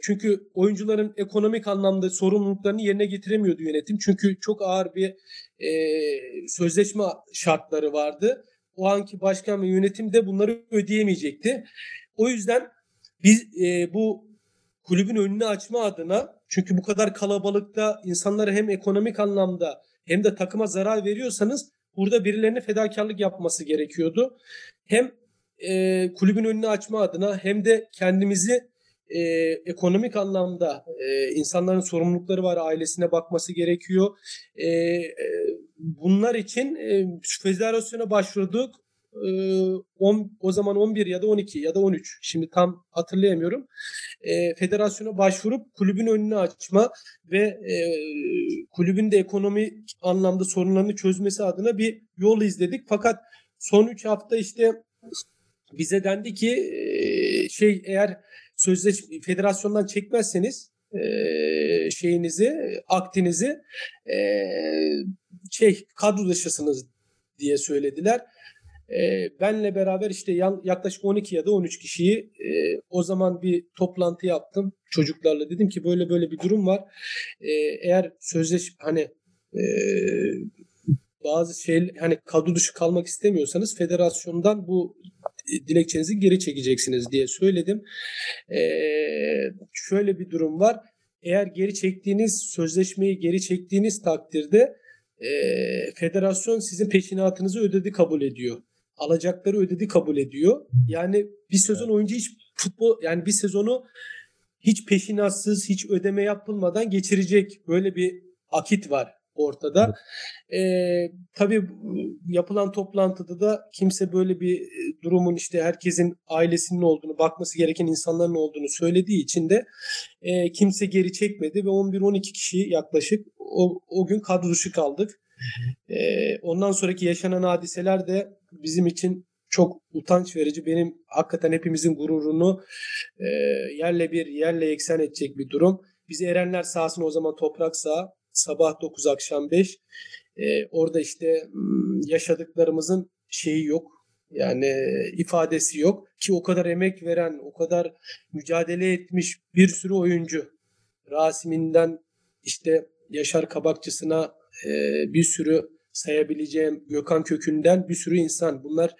çünkü oyuncuların ekonomik anlamda sorumluluklarını yerine getiremiyordu yönetim. Çünkü çok ağır bir e, sözleşme şartları vardı. O anki başkan ve yönetim de bunları ödeyemeyecekti. O yüzden biz e, bu kulübün önünü açma adına çünkü bu kadar kalabalıkta insanlara hem ekonomik anlamda hem de takıma zarar veriyorsanız burada birilerine fedakarlık yapması gerekiyordu. Hem e, kulübün önünü açma adına hem de kendimizi e, ekonomik anlamda e, insanların sorumlulukları var ailesine bakması gerekiyor. E, e, bunlar için e, federasyona başvurduk. E, on, o zaman 11 ya da 12 ya da 13 şimdi tam hatırlayamıyorum. E, federasyona başvurup kulübün önünü açma ve e, kulübün de ekonomi anlamda sorunlarını çözmesi adına bir yol izledik. Fakat son 3 hafta işte bize dendi ki e, şey eğer sözleşme federasyondan çekmezseniz e, şeyinizi aktinizi e, şey kadro dışısınız diye söylediler. E, benle beraber işte yan, yaklaşık 12 ya da 13 kişiyi e, o zaman bir toplantı yaptım çocuklarla dedim ki böyle böyle bir durum var. E, eğer sözleş hani e, bazı şey hani kadro dışı kalmak istemiyorsanız federasyondan bu dilekçenizi geri çekeceksiniz diye söyledim. Ee, şöyle bir durum var. Eğer geri çektiğiniz sözleşmeyi geri çektiğiniz takdirde e, federasyon sizin peşinatınızı ödedi kabul ediyor. Alacakları ödedi kabul ediyor. Yani bir sezon oyuncu hiç futbol yani bir sezonu hiç peşinatsız, hiç ödeme yapılmadan geçirecek böyle bir akit var ortada. Evet. E, tabii yapılan toplantıda da kimse böyle bir durumun işte herkesin ailesinin olduğunu, bakması gereken insanların olduğunu söylediği için de e, kimse geri çekmedi ve 11-12 kişi yaklaşık o, o gün kadro dışı kaldık. E, ondan sonraki yaşanan hadiseler de bizim için çok utanç verici. Benim hakikaten hepimizin gururunu e, yerle bir, yerle eksen edecek bir durum. Biz Erenler sahasını o zaman toprak saha sabah 9 akşam 5 e, orada işte yaşadıklarımızın şeyi yok. Yani ifadesi yok ki o kadar emek veren, o kadar mücadele etmiş bir sürü oyuncu. Rasim'inden işte Yaşar Kabakçısına e, bir sürü sayabileceğim Gökhan Kökünden bir sürü insan. Bunlar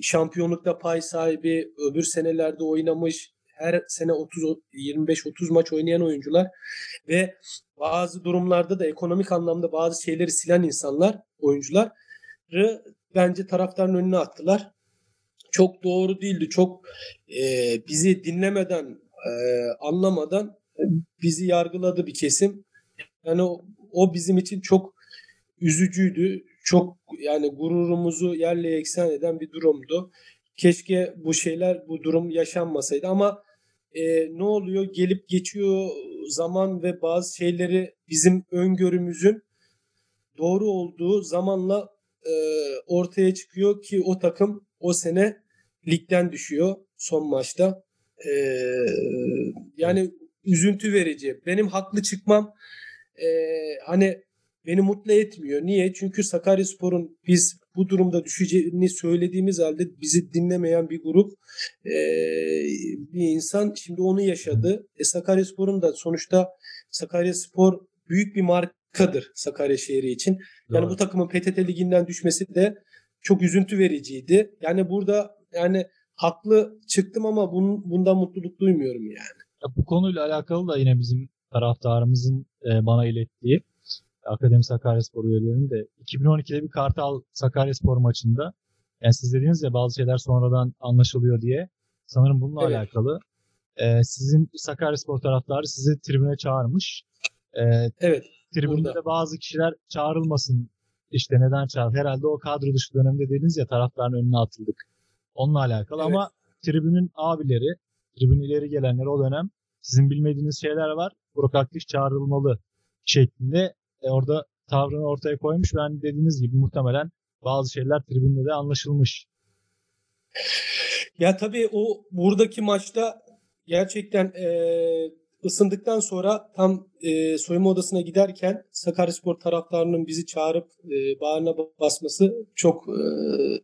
şampiyonlukta pay sahibi, öbür senelerde oynamış, her sene 30 25-30 maç oynayan oyuncular ve bazı durumlarda da ekonomik anlamda bazı şeyleri silen insanlar, oyuncuları bence taraftarın önüne attılar. Çok doğru değildi. Çok e, bizi dinlemeden, e, anlamadan bizi yargıladı bir kesim. Yani o, o bizim için çok üzücüydü. Çok yani gururumuzu yerle eksen eden bir durumdu. Keşke bu şeyler, bu durum yaşanmasaydı ama e, ne oluyor? Gelip geçiyor zaman ve bazı şeyleri bizim öngörümüzün doğru olduğu zamanla e, ortaya çıkıyor ki o takım o sene ligden düşüyor son maçta. E, yani üzüntü verici. Benim haklı çıkmam e, hani beni mutlu etmiyor. Niye? Çünkü Sakaryaspor'un biz bu durumda düşeceğini söylediğimiz halde bizi dinlemeyen bir grup e, bir insan şimdi onu yaşadı. E, Sakaryaspor'un da sonuçta Sakaryaspor büyük bir markadır Sakarya şehri için. Yani Doğru. bu takımın PTT liginden düşmesi de çok üzüntü vericiydi. Yani burada yani haklı çıktım ama bun, bundan mutluluk duymuyorum yani. Ya bu konuyla alakalı da yine bizim taraftarımızın e, bana ilettiği Akademi Sakaryaspor üyelerinin de 2012'de bir Kartal Sakaryaspor maçında yani siz dediğiniz ya bazı şeyler sonradan anlaşılıyor diye sanırım bununla evet. alakalı. Ee, sizin Sakaryaspor taraftarı sizi tribüne çağırmış. Ee, evet. Tribünde burada. bazı kişiler çağrılmasın işte neden çağır? Herhalde o kadro dışı dönemde dediniz ya taraftarın önüne atıldık. Onunla alakalı evet. ama tribünün abileri, tribün ileri gelenleri o dönem sizin bilmediğiniz şeyler var. Burak Akdiş çağrılmalı şeklinde e, orada tavrını ortaya koymuş ve hani dediğiniz gibi muhtemelen bazı şeyler tribünde de anlaşılmış. Ya tabii o buradaki maçta gerçekten e, ısındıktan sonra tam e, soyunma odasına giderken Sakaryaspor taraftarının bizi çağırıp e, bağrına basması çok e,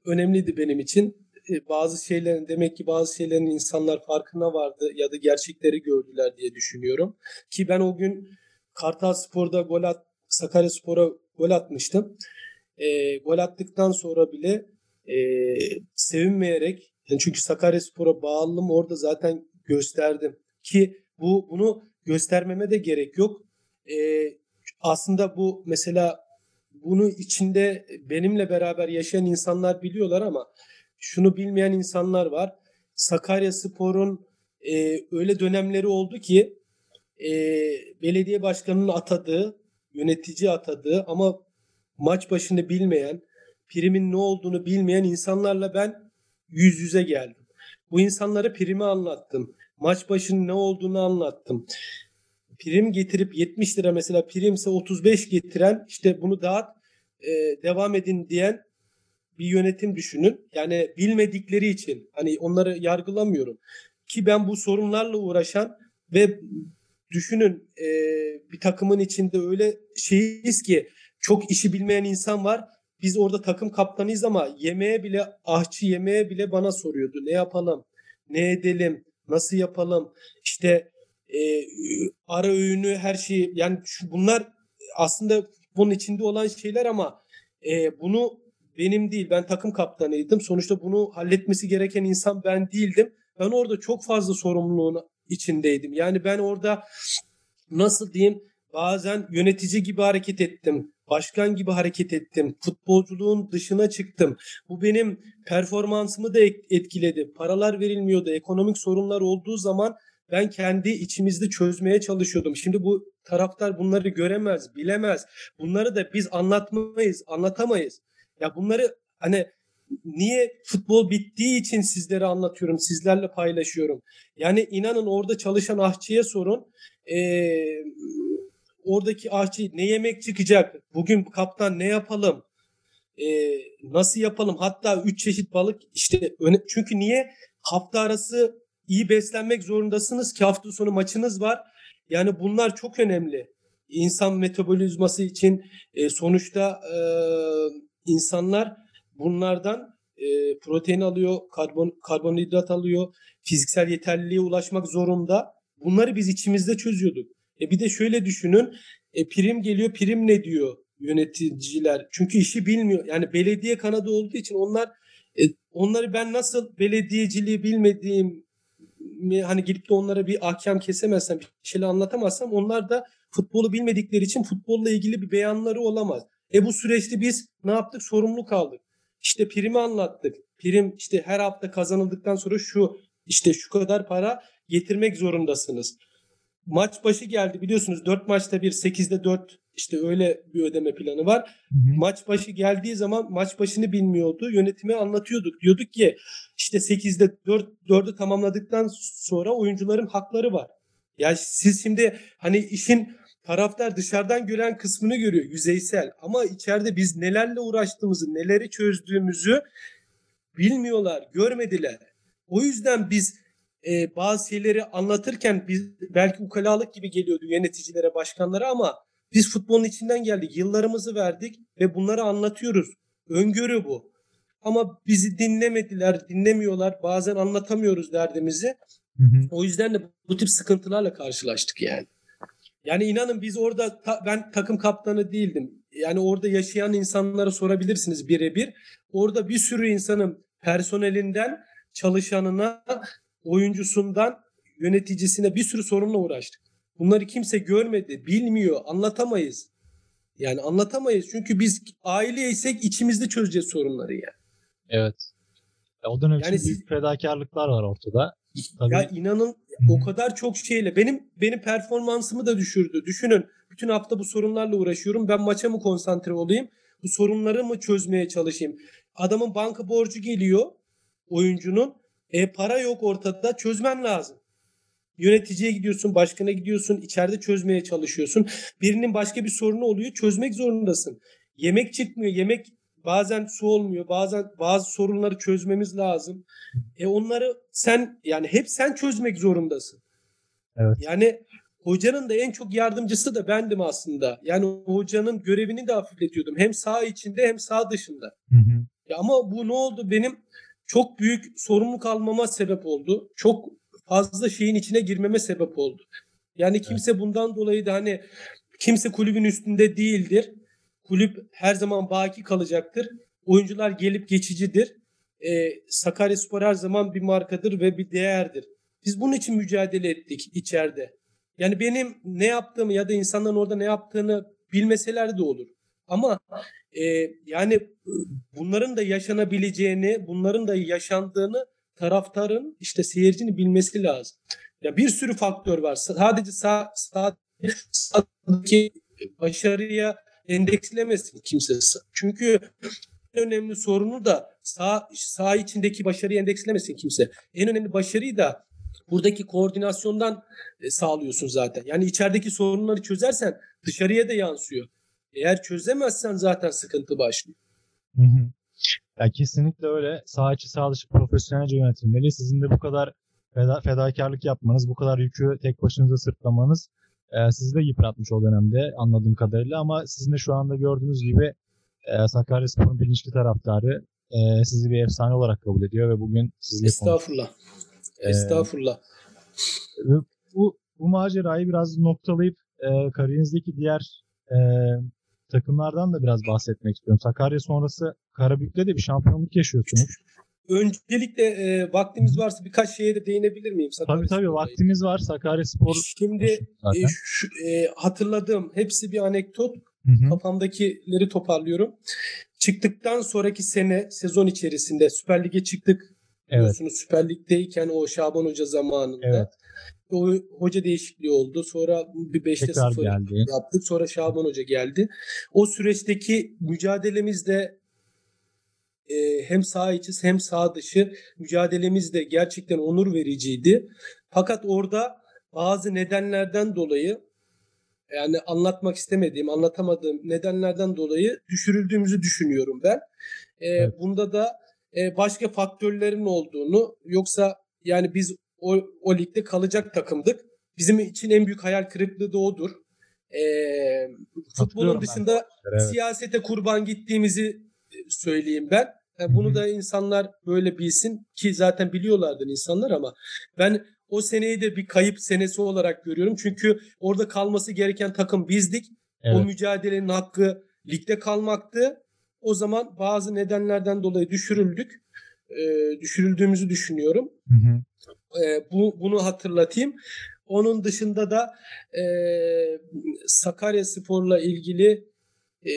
önemliydi benim için. E, bazı şeylerin demek ki bazı şeylerin insanlar farkına vardı ya da gerçekleri gördüler diye düşünüyorum. Ki ben o gün Kartal Spor'da gol at, Sakaryaspor'a gol atmıştım. E, gol attıktan sonra bile e, sevinmeyerek yani çünkü Sakaryaspor'a bağlılığımı orada zaten gösterdim ki bu bunu göstermeme de gerek yok. Ee, aslında bu mesela bunu içinde benimle beraber yaşayan insanlar biliyorlar ama şunu bilmeyen insanlar var. Sakarya Spor'un e, öyle dönemleri oldu ki e, belediye başkanının atadığı, yönetici atadığı ama maç başını bilmeyen, primin ne olduğunu bilmeyen insanlarla ben yüz yüze geldim. Bu insanlara primi anlattım. Maç başının ne olduğunu anlattım. Prim getirip 70 lira mesela primse 35 getiren işte bunu dağıt e, devam edin diyen bir yönetim düşünün. Yani bilmedikleri için hani onları yargılamıyorum. Ki ben bu sorunlarla uğraşan ve düşünün e, bir takımın içinde öyle şeyiz ki çok işi bilmeyen insan var. Biz orada takım kaptanıyız ama yemeğe bile ahçı yemeğe bile bana soruyordu. Ne yapalım? Ne edelim? Nasıl yapalım? İşte e, ara öğünü her şeyi yani şu, bunlar aslında bunun içinde olan şeyler ama e, bunu benim değil ben takım kaptanıydım. Sonuçta bunu halletmesi gereken insan ben değildim. Ben orada çok fazla sorumluluğun içindeydim. Yani ben orada nasıl diyeyim bazen yönetici gibi hareket ettim. Başkan gibi hareket ettim. Futbolculuğun dışına çıktım. Bu benim performansımı da etkiledi. Paralar verilmiyordu. Ekonomik sorunlar olduğu zaman ben kendi içimizde çözmeye çalışıyordum. Şimdi bu taraftar bunları göremez, bilemez. Bunları da biz anlatmayız, anlatamayız. Ya bunları hani niye futbol bittiği için sizlere anlatıyorum, sizlerle paylaşıyorum. Yani inanın orada çalışan ahçıya sorun. Ee, oradaki ahçı ne yemek çıkacak? Bugün kaptan ne yapalım? Ee, nasıl yapalım? Hatta üç çeşit balık işte öne, çünkü niye hafta arası iyi beslenmek zorundasınız ki hafta sonu maçınız var. Yani bunlar çok önemli. İnsan metabolizması için e, sonuçta e, insanlar bunlardan e, protein alıyor, karbon karbonhidrat alıyor, fiziksel yeterliliğe ulaşmak zorunda. Bunları biz içimizde çözüyorduk. E bir de şöyle düşünün. E prim geliyor. Prim ne diyor yöneticiler? Çünkü işi bilmiyor. Yani belediye kanadı olduğu için onlar e, onları ben nasıl belediyeciliği bilmediğim hani gidip de onlara bir ahkam kesemezsem, bir şeyler anlatamazsam onlar da futbolu bilmedikleri için futbolla ilgili bir beyanları olamaz. E bu süreçte biz ne yaptık? Sorumlu kaldık. İşte primi anlattık. Prim işte her hafta kazanıldıktan sonra şu işte şu kadar para getirmek zorundasınız maç başı geldi biliyorsunuz 4 maçta bir 8'de 4 işte öyle bir ödeme planı var. Hı hı. Maç başı geldiği zaman maç başını bilmiyordu. Yönetime anlatıyorduk. Diyorduk ki işte 8'de 4 4'ü tamamladıktan sonra oyuncuların hakları var. Ya siz şimdi hani işin taraftar dışarıdan gören kısmını görüyor yüzeysel ama içeride biz nelerle uğraştığımızı, neleri çözdüğümüzü bilmiyorlar, görmediler. O yüzden biz e, bazı şeyleri anlatırken biz belki ukalalık gibi geliyordu yöneticilere, başkanlara ama biz futbolun içinden geldik. Yıllarımızı verdik ve bunları anlatıyoruz. Öngörü bu. Ama bizi dinlemediler, dinlemiyorlar. Bazen anlatamıyoruz derdimizi. Hı hı. O yüzden de bu tip sıkıntılarla karşılaştık yani. Yani inanın biz orada ta, ben takım kaptanı değildim. Yani orada yaşayan insanlara sorabilirsiniz birebir. Orada bir sürü insanın personelinden çalışanına oyuncusundan yöneticisine bir sürü sorunla uğraştık. Bunları kimse görmedi, bilmiyor, anlatamayız. Yani anlatamayız çünkü biz aileysek içimizde çözeceğiz sorunları yani. Evet. Ya o dönem yani için siz, büyük fedakarlıklar var ortada. Tabii. Ya inanın Hı-hı. o kadar çok şeyle benim benim performansımı da düşürdü. Düşünün bütün hafta bu sorunlarla uğraşıyorum. Ben maça mı konsantre olayım? Bu sorunları mı çözmeye çalışayım? Adamın banka borcu geliyor oyuncunun. E para yok ortada çözmen lazım. Yöneticiye gidiyorsun, başkana gidiyorsun, içeride çözmeye çalışıyorsun. Birinin başka bir sorunu oluyor, çözmek zorundasın. Yemek çıkmıyor, yemek bazen su olmuyor, bazen bazı sorunları çözmemiz lazım. E onları sen yani hep sen çözmek zorundasın. Evet. Yani hocanın da en çok yardımcısı da bendim aslında. Yani hocanın görevini de hafifletiyordum. Hem sağ içinde hem sağ dışında. Hı hı. Ya ama bu ne oldu? Benim çok büyük sorumluluk almama sebep oldu. Çok fazla şeyin içine girmeme sebep oldu. Yani kimse bundan dolayı da hani kimse kulübün üstünde değildir. Kulüp her zaman baki kalacaktır. Oyuncular gelip geçicidir. Ee, Sakaryaspor her zaman bir markadır ve bir değerdir. Biz bunun için mücadele ettik içeride. Yani benim ne yaptığımı ya da insanların orada ne yaptığını bilmeseler de olur. Ama e, yani bunların da yaşanabileceğini, bunların da yaşandığını taraftarın işte seyircinin bilmesi lazım. Ya bir sürü faktör var. Sadece sağ, sağdaki başarıya endekslemesin kimse. Çünkü en önemli sorunu da sağ, sağ içindeki başarıyı endekslemesin kimse. En önemli başarıyı da buradaki koordinasyondan e, sağlıyorsun zaten. Yani içerideki sorunları çözersen dışarıya da yansıyor. Eğer çözemezsen zaten sıkıntı başlıyor. Hı hı. Ya kesinlikle öyle. Sağ içi sağ dışı profesyonelce yönetilmeli. Sizin de bu kadar feda, fedakarlık yapmanız, bu kadar yükü tek başınıza sırtlamanız e, sizi de yıpratmış o dönemde anladığım kadarıyla. Ama sizin de şu anda gördüğünüz gibi e, Sakaryaspor'un bilinçli taraftarı e, sizi bir efsane olarak kabul ediyor ve bugün sizinle Estağfurullah. Ee, Estağfurullah. Bu, bu macerayı biraz noktalayıp e, kariyerinizdeki diğer e, takımlardan da biraz bahsetmek istiyorum. Sakarya sonrası Karabük'te de bir şampiyonluk yaşıyorsunuz. Öncelikle e, vaktimiz varsa birkaç şeye de değinebilir miyim? Sakarya tabii tabii vaktimiz var. Sakarya Spor Şimdi e, şu, e, hatırladığım hepsi bir anekdot. Hı hı. Kafamdakileri toparlıyorum. Çıktıktan sonraki sene sezon içerisinde Süper Lig'e çıktık. Evet. Süper Lig'deyken o Şaban Hoca zamanında. Evet. O hoca değişikliği oldu. Sonra bir 5'te Tekrar 0 geldi. yaptık. Sonra Şaban Hoca geldi. O süreçteki mücadelemizde e, hem sağ içi hem sağ dışı mücadelemiz de gerçekten onur vericiydi. Fakat orada bazı nedenlerden dolayı yani anlatmak istemediğim, anlatamadığım nedenlerden dolayı düşürüldüğümüzü düşünüyorum ben. E, Evet. Bunda da e, başka faktörlerin olduğunu yoksa yani biz o, o ligde kalacak takımdık. Bizim için en büyük hayal kırıklığı da odur. E, futbolun ben dışında Evet. siyasete kurban gittiğimizi söyleyeyim ben. Yani Hı bunu da insanlar böyle bilsin ki zaten biliyorlardır insanlar ama ben o seneyi de bir kayıp senesi olarak görüyorum. Çünkü orada kalması gereken takım bizdik. O Evet. mücadelenin hakkı ligde kalmaktı. O zaman bazı nedenlerden dolayı düşürüldük. Ee, düşürüldüğümüzü düşünüyorum. Hı hı. Ee, bu bunu hatırlatayım. Onun dışında da e, Sakarya Spor'la ilgili e,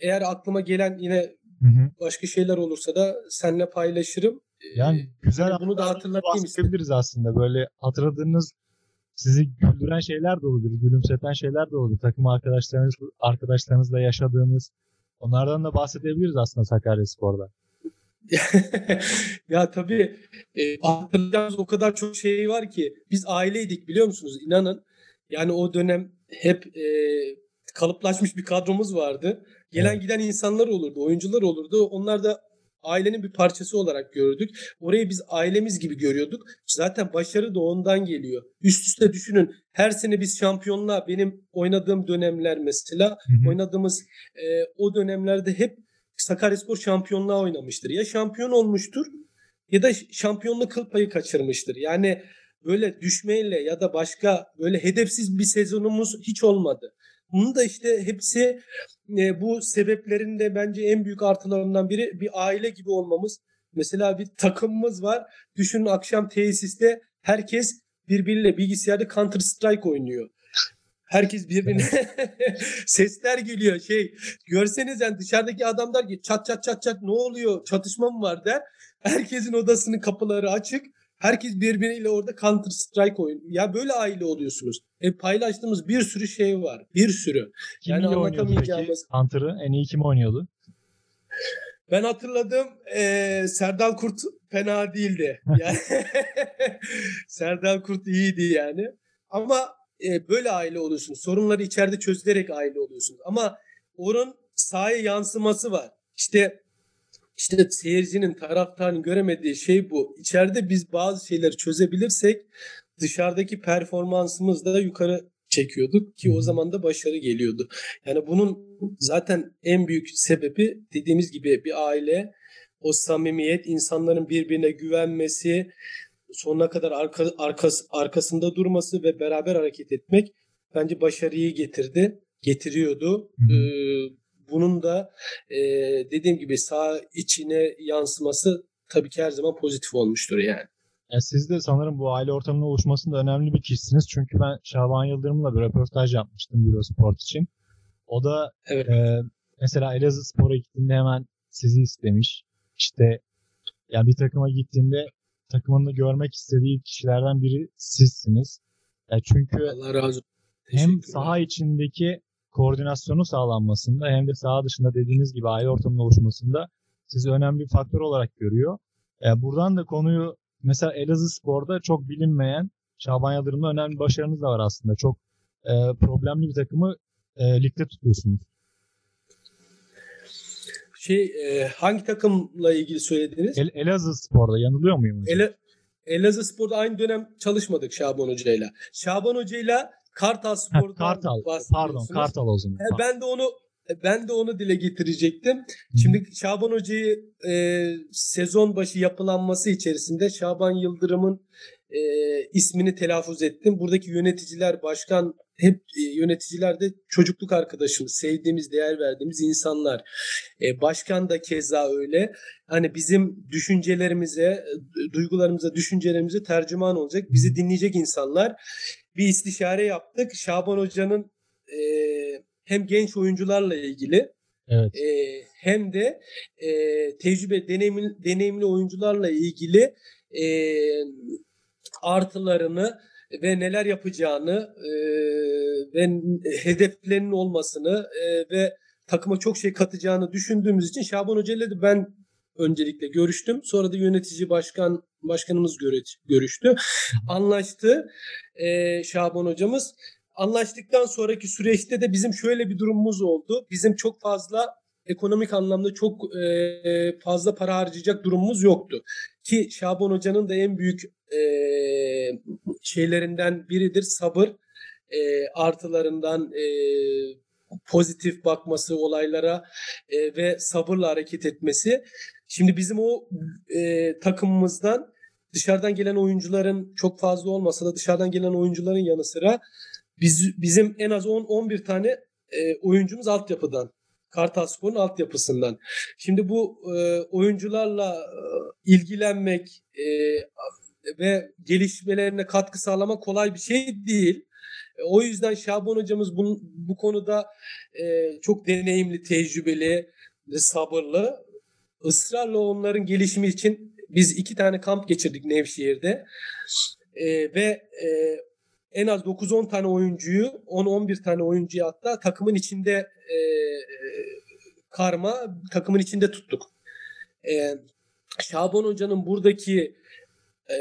eğer aklıma gelen yine Hı hı. başka şeyler olursa da seninle paylaşırım. Ee, Yani güzel hani bunu da hatırlatayım istedim. bahsedebiliriz aslında. Böyle hatırladığınız sizi güldüren şeyler de olabilir, gülümseten şeyler de olabilir. Takım arkadaşlarınız, arkadaşlarınızla yaşadığınız onlardan da bahsedebiliriz aslında Sakarya Spor'da. ya tabii e, hatırlayacağımız o kadar çok şey var ki biz aileydik biliyor musunuz? İnanın. Yani o dönem hep e, kalıplaşmış bir kadromuz vardı. Gelen giden insanlar olurdu, oyuncular olurdu. Onlar da ailenin bir parçası olarak gördük. Orayı biz ailemiz gibi görüyorduk. Zaten başarı da ondan geliyor. Üst üste düşünün. Her sene biz şampiyonluğa benim oynadığım dönemler mesela Hı hı. oynadığımız e, o dönemlerde hep Sakaryaspor şampiyonluğa oynamıştır. Ya şampiyon olmuştur ya da şampiyonluk kıl payı kaçırmıştır. Yani böyle düşmeyle ya da başka böyle hedefsiz bir sezonumuz hiç olmadı. Bunun da işte hepsi e, bu sebeplerin de bence en büyük artılarından biri bir aile gibi olmamız. Mesela bir takımımız var. Düşünün akşam tesiste herkes birbiriyle bilgisayarda Counter Strike oynuyor. Herkes birbirine sesler geliyor şey görseniz yani dışarıdaki adam der ki çat çat çat çat ne oluyor çatışma mı var der. Herkesin odasının kapıları açık. Herkes birbiriyle orada Counter Strike oyun. Ya böyle aile oluyorsunuz. E paylaştığımız bir sürü şey var. Bir sürü. Kim Yani anlatamayacağımız- Hunter'ı en iyi kim oynuyordu? Ben hatırladım eee Serdal Kurt fena değildi. Yani Serdal Kurt iyiydi yani. Ama e, böyle aile oluyorsunuz. Sorunları içeride çözülerek aile oluyorsunuz. Ama onun sahaya yansıması var. İşte işte seyircinin, taraftarın göremediği şey bu. İçeride biz bazı şeyleri çözebilirsek dışarıdaki performansımız da yukarı çekiyorduk ki o zaman da başarı geliyordu. Yani bunun zaten en büyük sebebi dediğimiz gibi bir aile, o samimiyet, insanların birbirine güvenmesi, sonuna kadar arka, arkas, arkasında durması ve beraber hareket etmek bence başarıyı getirdi, getiriyordu. Ee, bunun da e, dediğim gibi sağ içine yansıması tabii ki her zaman pozitif olmuştur yani. Yani siz de sanırım bu aile ortamının oluşmasında önemli bir kişisiniz. Çünkü ben Şaban Yıldırım'la bir röportaj yapmıştım Eurosport için. O da Evet. e, mesela Elazığ Spor'a gittiğinde hemen sizi istemiş. İşte ya bir takıma gittiğinde takımında görmek istediği kişilerden biri sizsiniz. Ya çünkü Allah razı olsun. hem saha içindeki koordinasyonu sağlanmasında hem de saha dışında dediğiniz gibi aile ortamının oluşmasında sizi önemli bir faktör olarak görüyor. E, buradan da konuyu mesela Elazığ Spor'da çok bilinmeyen Şaban Yıldırım'da önemli başarınız da var aslında. Çok e, problemli bir takımı e, ligde tutuyorsunuz. Şey e, hangi takımla ilgili söylediniz? El, Elazığ Spor'da yanılıyor muyum? hocam? Ele, Elazığ Spor'da aynı dönem çalışmadık Şaban Hoca'yla. Şaban Hoca'yla Kartal Spor'dan Kartal. Pardon. Kartal o zaman. Ben de onu ben de onu dile getirecektim. Şimdi Şaban Hoca'yı e, sezon başı yapılanması içerisinde Şaban Yıldırım'ın e, ismini telaffuz ettim. Buradaki yöneticiler, başkan hep e, yöneticiler de çocukluk arkadaşımız, sevdiğimiz, değer verdiğimiz insanlar. E, başkan da keza öyle. Hani bizim düşüncelerimize, e, duygularımıza, düşüncelerimize tercüman olacak, bizi dinleyecek insanlar. Bir istişare yaptık. Şaban Hoca'nın e, hem genç oyuncularla ilgili Evet. e, hem de e, tecrübe deneyimli, deneyimli oyuncularla ilgili e, artılarını ve neler yapacağını e, ve hedeflerinin olmasını e, ve takıma çok şey katacağını düşündüğümüz için Şaban Hoca ile de ben öncelikle görüştüm. Sonra da yönetici başkan başkanımız görüştü. Anlaştı e, Şaban hocamız. Anlaştıktan sonraki süreçte de bizim şöyle bir durumumuz oldu. Bizim çok fazla ekonomik anlamda çok e, fazla para harcayacak durumumuz yoktu. Ki Şaban Hoca'nın da en büyük e, şeylerinden biridir sabır. E, artılarından e, pozitif bakması olaylara e, ve sabırla hareket etmesi. Şimdi bizim o e, takımımızdan dışarıdan gelen oyuncuların çok fazla olmasa da dışarıdan gelen oyuncuların yanı sıra biz, bizim en az 10-11 tane e, oyuncumuz altyapıdan. Kartal Spor'un altyapısından. Şimdi bu e, oyuncularla e, ilgilenmek e, ve gelişmelerine katkı sağlamak kolay bir şey değil. E, o yüzden Şaban hocamız bu, bu konuda e, çok deneyimli, tecrübeli sabırlı. Israrla onların gelişimi için biz iki tane kamp geçirdik Nevşehir'de. E, ve e, en az 9-10 tane oyuncuyu, 10-11 tane oyuncuyu hatta takımın içinde e, karma takımın içinde tuttuk. E, Şaban Hoca'nın buradaki e,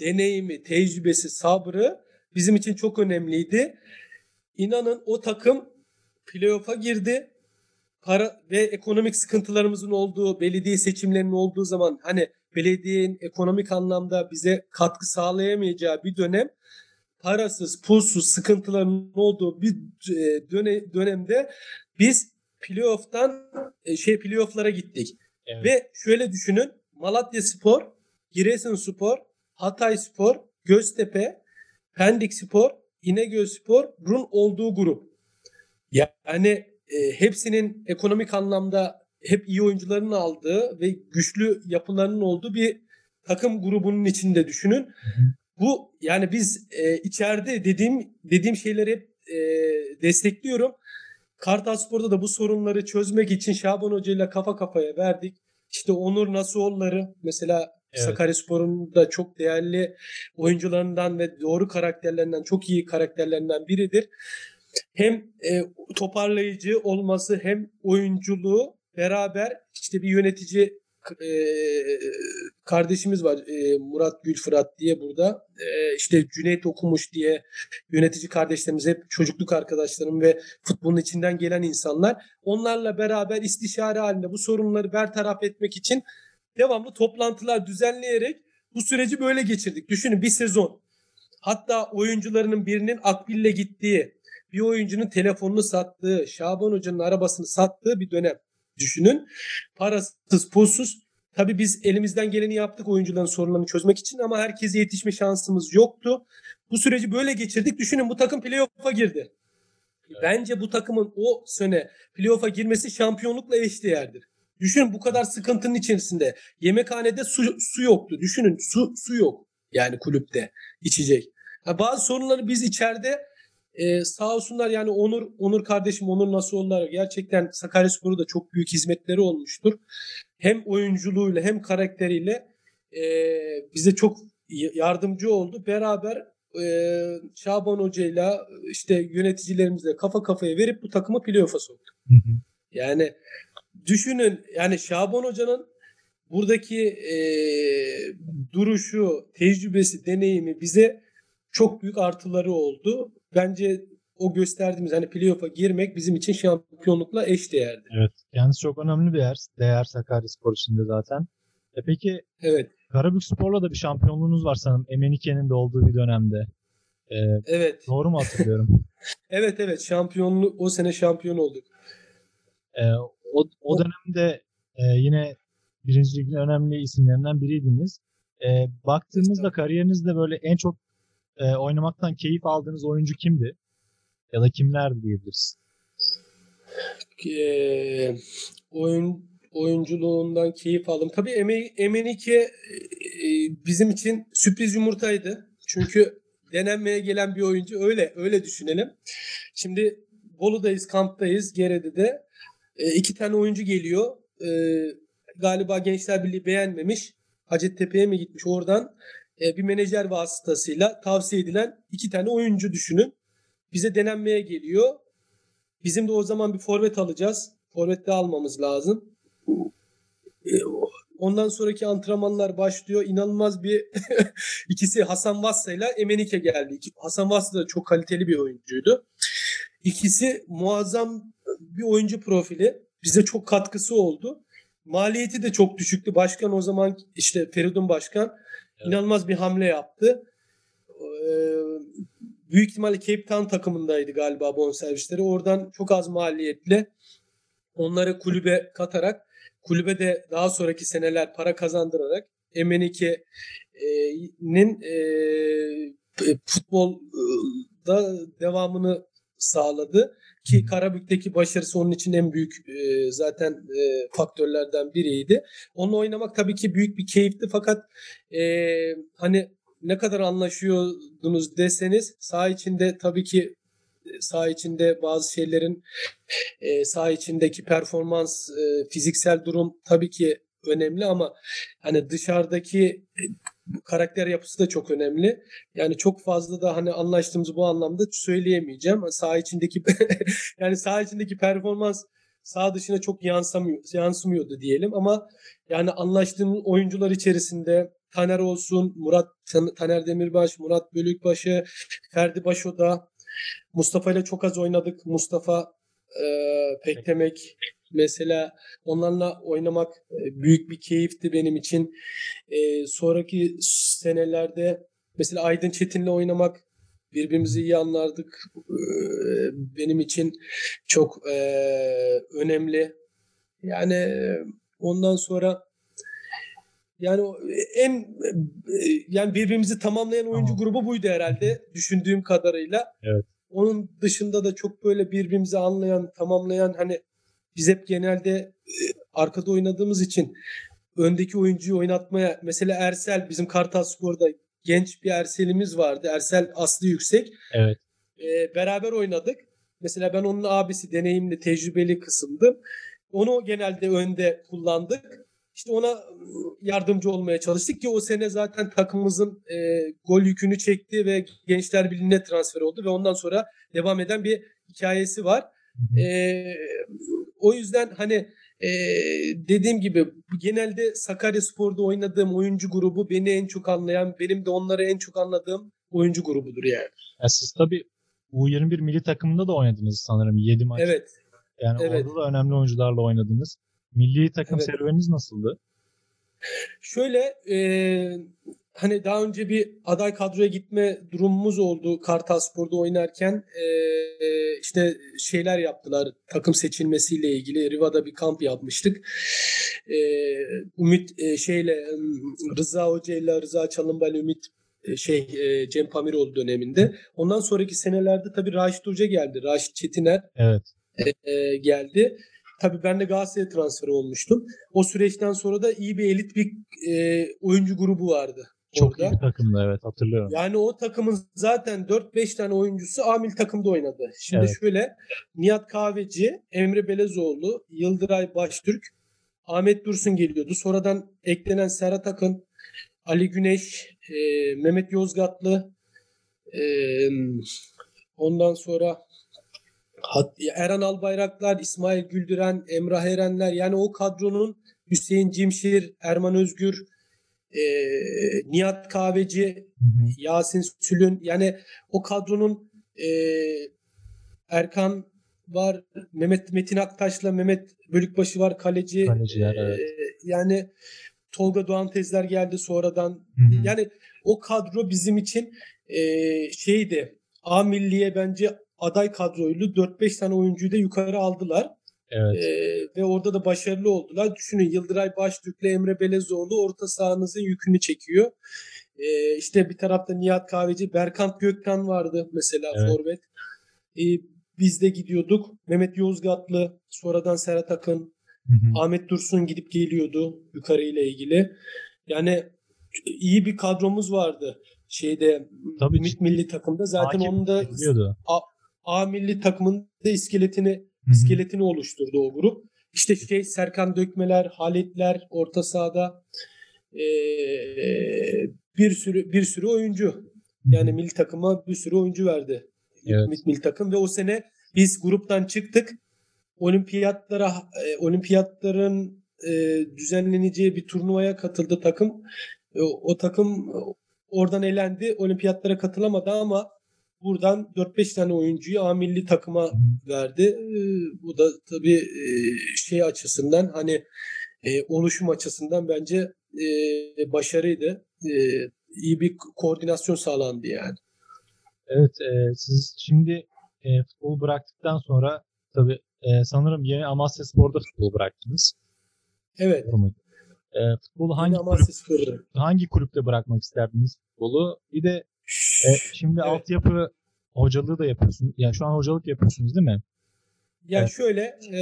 deneyimi, tecrübesi, sabrı bizim için çok önemliydi. İnanın o takım playoff'a girdi. Para ve ekonomik sıkıntılarımızın olduğu, belediye seçimlerinin olduğu zaman hani belediyenin ekonomik anlamda bize katkı sağlayamayacağı bir dönem parasız, pulsuz sıkıntıların olduğu bir e, döne, dönemde biz playoff'tan e, şey playoff'lara gittik. Evet. Ve şöyle düşünün. Malatya Spor, Giresunspor, Hatay Spor, Göztepe, Pendik Spor, İnegöl Spor'un olduğu grup. Yani e, hepsinin ekonomik anlamda hep iyi oyuncuların aldığı ve güçlü yapılarının olduğu bir takım grubunun içinde düşünün. Bu yani biz e, içeride dediğim dediğim şeyleri hep e, destekliyorum. Kartalspor'da da bu sorunları çözmek için Şaban Hoca ile kafa kafaya verdik. İşte Onur Nasuoğulları mesela Evet. Sakaryaspor'un da çok değerli oyuncularından ve doğru karakterlerinden çok iyi karakterlerinden biridir. Hem e, toparlayıcı olması hem oyunculuğu beraber işte bir yönetici e, kardeşimiz var e, Murat Gülfırat diye burada E, işte Cüneyt Okumuş diye yönetici kardeşlerimiz hep çocukluk arkadaşlarım ve futbolun içinden gelen insanlar onlarla beraber istişare halinde bu sorunları bertaraf etmek için devamlı toplantılar düzenleyerek bu süreci böyle geçirdik. Düşünün bir sezon. Hatta oyuncularının birinin Akbil'le gittiği, bir oyuncunun telefonunu sattığı, Şaban Hoca'nın arabasını sattığı bir dönem düşünün. Parasız, pulsuz. Tabii biz elimizden geleni yaptık oyuncuların sorunlarını çözmek için ama herkese yetişme şansımız yoktu. Bu süreci böyle geçirdik. Düşünün bu takım playoff'a girdi. Bence bu takımın o sene playoff'a girmesi şampiyonlukla eşdeğerdir. Düşünün bu kadar sıkıntının içerisinde yemekhanede su, su yoktu. Düşünün su su yok yani kulüpte içecek. Ha, bazı sorunları biz içeride e, sağ olsunlar yani Onur Onur kardeşim Onur Nasuoğulları gerçekten Sakaryaspor'u da çok büyük hizmetleri olmuştur. Hem oyunculuğuyla hem karakteriyle e, bize çok yardımcı oldu. Beraber e, Şaban Hoca'yla işte yöneticilerimizle kafa kafaya verip bu takımı playoff'a soktuk. Yani düşünün yani Şaban Hoca'nın buradaki e, duruşu, tecrübesi, deneyimi bize çok büyük artıları oldu. Bence o gösterdiğimiz hani playoff'a girmek bizim için şampiyonlukla eş değerdi. Evet. Kendisi çok önemli bir yer. Değer Sakaryaspor içinde zaten. E peki Evet. Karabük Spor'la da bir şampiyonluğunuz var sanırım. Emenike'nin de olduğu bir dönemde. Ee, Evet. doğru mu hatırlıyorum? Evet evet şampiyonluk o sene şampiyon olduk. Ee, o, o dönemde e, yine birinci ligin önemli isimlerinden biriydiniz. Ee, baktığımızda kariyerinizde böyle en çok e, oynamaktan keyif aldığınız oyuncu kimdi? Ya da kimler diyebiliriz? Ee, oyun oyunculuğundan keyif aldım. Tabii Eme, Emenike e, bizim için sürpriz yumurtaydı. Çünkü denenmeye gelen bir oyuncu öyle öyle düşünelim. Şimdi Bolu'dayız, kamptayız, Gerede'de. E, iki tane oyuncu geliyor. E, galiba Gençler Birliği beğenmemiş. Hacettepe'ye mi gitmiş oradan e, bir menajer vasıtasıyla tavsiye edilen iki tane oyuncu düşünün. Bize denenmeye geliyor. Bizim de o zaman bir forvet alacağız. Forvet de almamız lazım. E, ondan sonraki antrenmanlar başlıyor. İnanılmaz bir ikisi Hasan Vassa ile Emenike geldi. Hasan Vassa da çok kaliteli bir oyuncuydu. İkisi muazzam bir oyuncu profili. Bize çok katkısı oldu. Maliyeti de çok düşüktü. Başkan o zaman işte Feridun Başkan evet. inanılmaz bir hamle yaptı. Ee, büyük ihtimalle Cape Town takımındaydı galiba bonservisleri. Oradan çok az maliyetle onları kulübe katarak kulübe de daha sonraki seneler para kazandırarak Emenike'nin e, futbolda devamını sağladı. Ki Karabük'teki başarısı onun için en büyük e, zaten e, faktörlerden biriydi. Onunla oynamak tabii ki büyük bir keyifti fakat e, hani ne kadar anlaşıyordunuz deseniz saha içinde tabii ki saha içinde bazı şeylerin e, saha içindeki performans, e, fiziksel durum tabii ki önemli ama hani dışarıdaki karakter yapısı da çok önemli. Yani çok fazla da hani anlaştığımız bu anlamda söyleyemeyeceğim. Saha içindeki yani saha içindeki performans sağ dışına çok yansımıyor, yansımıyordu diyelim ama yani anlaştığım oyuncular içerisinde Taner olsun, Murat Taner Demirbaş, Murat Bölükbaşı, Ferdi Başoda, Mustafa ile çok az oynadık. Mustafa e, Pektemek mesela onlarla oynamak büyük bir keyifti benim için. E, sonraki senelerde mesela Aydın Çetin'le oynamak birbirimizi iyi anlardık. E, benim için çok e, önemli. Yani ondan sonra yani en yani birbirimizi tamamlayan oyuncu grubu buydu herhalde düşündüğüm kadarıyla. Evet. Onun dışında da çok böyle birbirimizi anlayan, tamamlayan hani biz hep genelde e, arkada oynadığımız için öndeki oyuncuyu oynatmaya mesela Ersel bizim Kartal Spor'da genç bir Ersel'imiz vardı. Ersel aslı yüksek. Evet. E, beraber oynadık. Mesela ben onun abisi deneyimli, tecrübeli kısımdım. Onu genelde önde kullandık. İşte ona yardımcı olmaya çalıştık ki o sene zaten takımımızın e, gol yükünü çekti ve Gençler Birliği'ne transfer oldu ve ondan sonra devam eden bir hikayesi var. E, o yüzden hani e, dediğim gibi genelde Sakarya Spor'da oynadığım oyuncu grubu beni en çok anlayan, benim de onları en çok anladığım oyuncu grubudur yani. Ya siz tabii U21 milli takımında da oynadınız sanırım 7 maç. Evet. Yani evet. orada da önemli oyuncularla oynadınız. Milli takım evet. serüveniniz nasıldı? Şöyle e, hani daha önce bir aday kadroya gitme durumumuz oldu Kartal Spor'da oynarken e, işte şeyler yaptılar takım seçilmesiyle ilgili Riva'da bir kamp yapmıştık. E, Ümit e, şeyle Rıza Hoca ile Rıza Çalınbay Ümit e, şey e, Cem Pamiroğlu döneminde. Ondan sonraki senelerde tabii Raşit Hoca geldi. Raşit Çetiner Evet. e, geldi. Tabii ben de Galatasaray'a transfer olmuştum. O süreçten sonra da iyi bir elit bir e, oyuncu grubu vardı. Çok orada. iyi bir takımdı evet hatırlıyorum. Yani o takımın zaten 4-5 tane oyuncusu amil takımda oynadı. Şimdi Evet. şöyle Nihat Kahveci, Emre Belezoğlu, Yıldıray Baştürk, Ahmet Dursun geliyordu. Sonradan eklenen Serhat Akın, Ali Güneş, e, Mehmet Yozgatlı, e, ondan sonra Hat- Erhan Albayraklar, İsmail Güldüren, Emrah Erenler yani o kadronun Hüseyin Cimşir, Erman Özgür, e, Nihat Kahveci, Hı hı. Yasin Sülün yani o kadronun e, Erkan var, Mehmet Metin Aktaş'la Mehmet Bölükbaşı var kaleci. Kaleciler, E, evet. yani Tolga Doğan Tezler geldi sonradan. Hı hı. Yani o kadro bizim için e, şeydi. A milliye bence aday kadroylu 4-5 tane oyuncuyu da yukarı aldılar. Evet. Ee, ve orada da başarılı oldular. Düşünün Yıldıray Baştürk'le Emre Belezoğlu orta sahanızın yükünü çekiyor. Ee, işte bir tarafta Nihat Kahveci, Berkant Gökkan vardı mesela Evet. forvet. Ee, biz de gidiyorduk. Mehmet Yozgatlı, sonradan Serhat Akın, Hı hı. Ahmet Dursun gidip geliyordu yukarı ile ilgili. Yani iyi bir kadromuz vardı. Şeyde Tabii Ümit milli takımda zaten onun da ediliyordu. A milli takımın da iskeletini. İskeletini oluşturdu o grup. İşte şey Serkan Dökmeler, Halitler orta sahada ee, bir sürü bir sürü oyuncu. Yani milli takıma bir sürü oyuncu verdi. Evet. Milli, milli takım ve o sene biz gruptan çıktık. Olimpiyatlara e, olimpiyatların e, düzenleneceği bir turnuvaya katıldı takım. E, o, o takım e, oradan elendi. Olimpiyatlara katılamadı ama buradan 4-5 tane oyuncuyu A milli takıma verdi. E, bu da tabii e, şey açısından hani e, oluşum açısından bence e, başarıydı. E, iyi bir koordinasyon sağlandı yani. Evet, e, siz şimdi e, futbolu bıraktıktan sonra tabii e, sanırım yeni Amasya Spor'da futbolu bıraktınız. Evet. E, futbolu hangi kulüp, hangi kulüpte bırakmak isterdiniz futbolu? Bir de e, şimdi Evet. altyapı hocalığı da yapıyorsunuz. Yani şu an hocalık yapıyorsunuz değil mi? Ya Evet. şöyle e,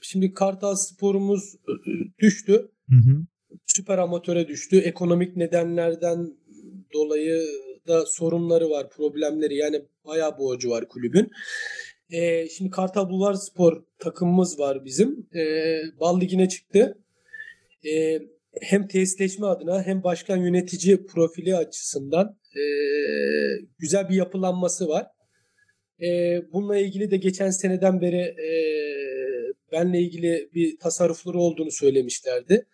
şimdi Kartal Spor'umuz e, düştü. Hı hı. Süper amatöre düştü. Ekonomik nedenlerden dolayı da sorunları var, problemleri. Yani bayağı borcu var kulübün. E, şimdi Kartal Bulvar Spor takımımız var bizim. E, Bal Ligi'ne çıktı. E, hem tesisleşme adına hem başkan yönetici profili açısından e, güzel bir yapılanması var. E, bununla ilgili de geçen seneden beri e, benle ilgili bir tasarrufları olduğunu söylemişlerdi.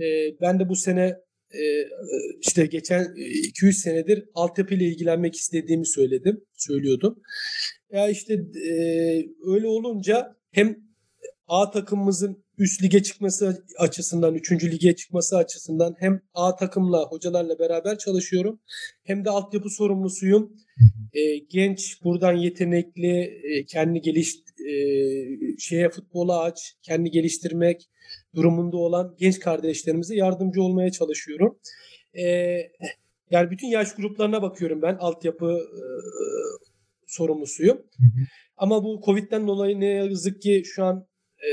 E, ben de bu sene e, işte geçen 2-3 senedir altyapı ile ilgilenmek istediğimi söyledim, söylüyordum. Ya işte e, öyle olunca hem A takımımızın üst lige çıkması açısından, 3. lige çıkması açısından hem A takımla, hocalarla beraber çalışıyorum. Hem de altyapı sorumlusuyum. E, genç, buradan yetenekli, e, kendi geliş e, şeye futbola aç, kendi geliştirmek durumunda olan genç kardeşlerimize yardımcı olmaya çalışıyorum. E, yani bütün yaş gruplarına bakıyorum ben altyapı e, sorumlusuyum. Hı hı. Ama bu Covid'den dolayı ne yazık ki şu an e,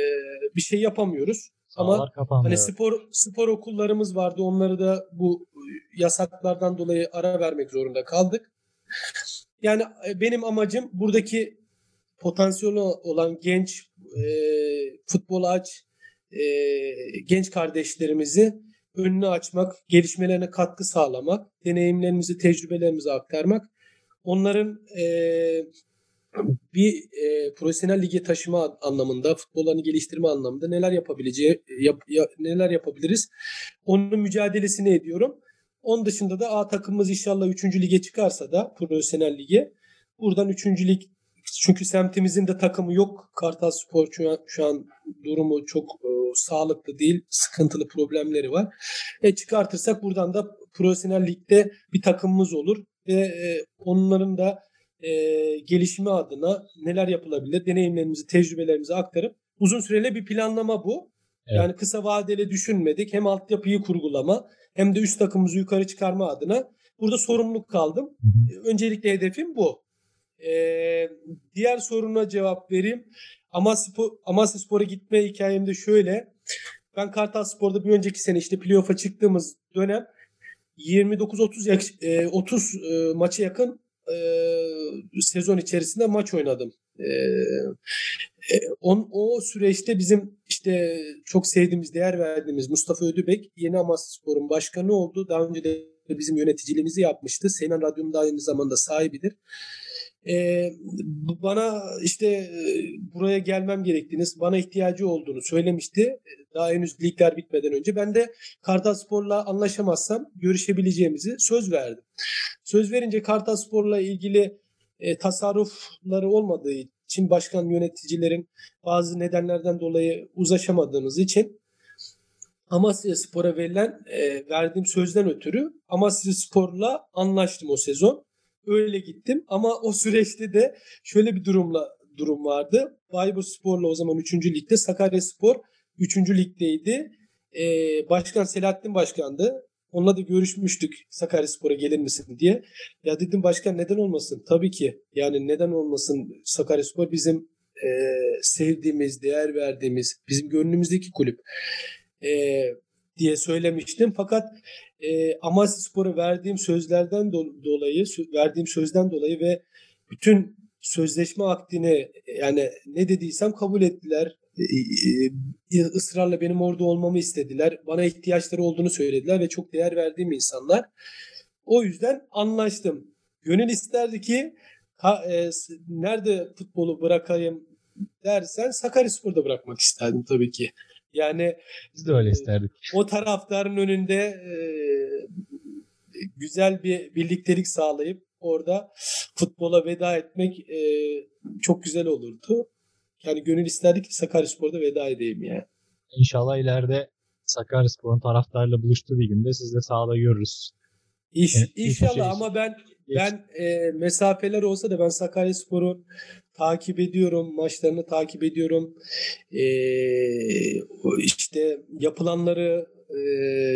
bir şey yapamıyoruz. Ama Sahalar kapandı. Hani spor spor okullarımız vardı. Onları da bu yasaklardan dolayı ara vermek zorunda kaldık. Yani e, benim amacım buradaki potansiyeli olan genç e, futbol aç e, genç kardeşlerimizi önünü açmak, gelişmelerine katkı sağlamak, deneyimlerimizi, tecrübelerimizi aktarmak, onların e, bir e, profesyonel lige taşıma anlamında, futbollarını geliştirme anlamında neler yapabileceği, yap- ya- neler yapabiliriz? Onun mücadelesini ediyorum. Onun dışında da A takımımız inşallah 3. lige çıkarsa da profesyonel lige buradan 3. lig çünkü semtimizin de takımı yok. Kartal Spor şu an, şu an durumu çok e, sağlıklı değil. Sıkıntılı problemleri var. E çıkartırsak buradan da profesyonel ligde bir takımımız olur ve e, onların da e, gelişimi adına neler yapılabilir deneyimlerimizi, tecrübelerimizi aktarıp uzun süreli bir planlama bu. Evet. Yani kısa vadeli düşünmedik. Hem altyapıyı kurgulama hem de üst takımımızı yukarı çıkarma adına burada sorumluluk kaldım. Hı. Öncelikle hedefim bu. Ee, diğer soruna cevap vereyim. Amasya, Amasya Spor'a gitme hikayem de şöyle. Ben Kartal Spor'da bir önceki sene işte playoff'a çıktığımız dönem 29-30 yak- e, 30 e, maça yakın e, sezon içerisinde maç oynadım. E, e, on, o süreçte bizim işte çok sevdiğimiz, değer verdiğimiz Mustafa Ödübek yeni Amasya Spor'un başkanı oldu. Daha önce de bizim yöneticiliğimizi yapmıştı. Seymen Radyo'nun da aynı zamanda sahibidir. B- bana işte e, buraya gelmem gerektiğini, bana ihtiyacı olduğunu söylemişti. Daha henüz ligler bitmeden önce. Ben de Kartal Spor'la anlaşamazsam görüşebileceğimizi söz verdim. Söz verince Kartal Spor'la ilgili e, tasarrufları olmadığı için başkan yöneticilerin bazı nedenlerden dolayı uzlaşamadığımız için Amasya Spor'a verilen e, verdiğim sözden ötürü Amasya Spor'la anlaştım o sezon. Öyle gittim ama o süreçte de şöyle bir durumla durum vardı. Bayburt Spor'la o zaman 3. ligde Sakarya Spor 3. ligdeydi. E, Başkan Selahattin Başkan'dı. Onunla da görüşmüştük Sakarya Spor'a gelir misin diye. Ya dedim başkan neden olmasın? Tabii ki. Yani neden olmasın Sakarya Spor bizim e, sevdiğimiz, değer verdiğimiz, bizim gönlümüzdeki kulüp e, diye söylemiştim. Fakat e, Amasya Spor'a verdiğim sözlerden do- dolayı, verdiğim sözden dolayı ve bütün sözleşme akdini yani ne dediysem kabul ettiler. E, e, ısrarla benim orada olmamı istediler. Bana ihtiyaçları olduğunu söylediler ve çok değer verdiğim insanlar. O yüzden anlaştım. Gönül isterdi ki ha, e, nerede futbolu bırakayım dersen Sakaryaspor'da bırakmak isterdim tabii ki. Yani Biz de öyle isterdik. o taraftarın önünde e, güzel bir birliktelik sağlayıp orada futbola veda etmek e, çok güzel olurdu. Yani gönül isterdi ki Sakaryaspor'da veda edeyim yani. İnşallah ileride Sakaryaspor'un taraftarıyla buluştuğu bir günde siz de sahada görürüz. İş, Evet, inşallah şey- ama ben ben e, mesafeler olsa da ben Sakaryaspor'u takip ediyorum, maçlarını takip ediyorum. E, o işte yapılanları, e,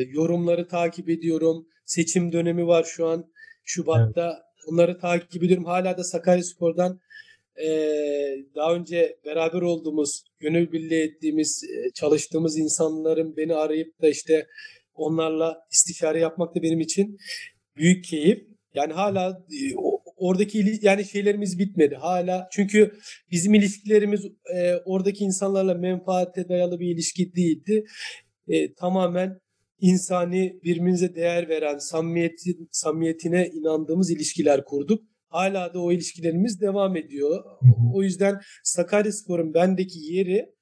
yorumları takip ediyorum. Seçim dönemi var şu an Şubat'ta. Onları takip ediyorum. Hala da Sakaryaspor'dan e, daha önce beraber olduğumuz, gönül birliği ettiğimiz, e, çalıştığımız insanların beni arayıp da işte onlarla istişare yapmak da benim için büyük keyif. Yani hala e, o- oradaki yani şeylerimiz bitmedi. Hala çünkü bizim ilişkilerimiz e, oradaki insanlarla menfaate dayalı bir ilişki değildi. E, tamamen insani birbirimize değer veren samimiyetin samimiyetine inandığımız ilişkiler kurduk. Hala da o ilişkilerimiz devam ediyor. O yüzden Sakaryaspor'un bendeki yeri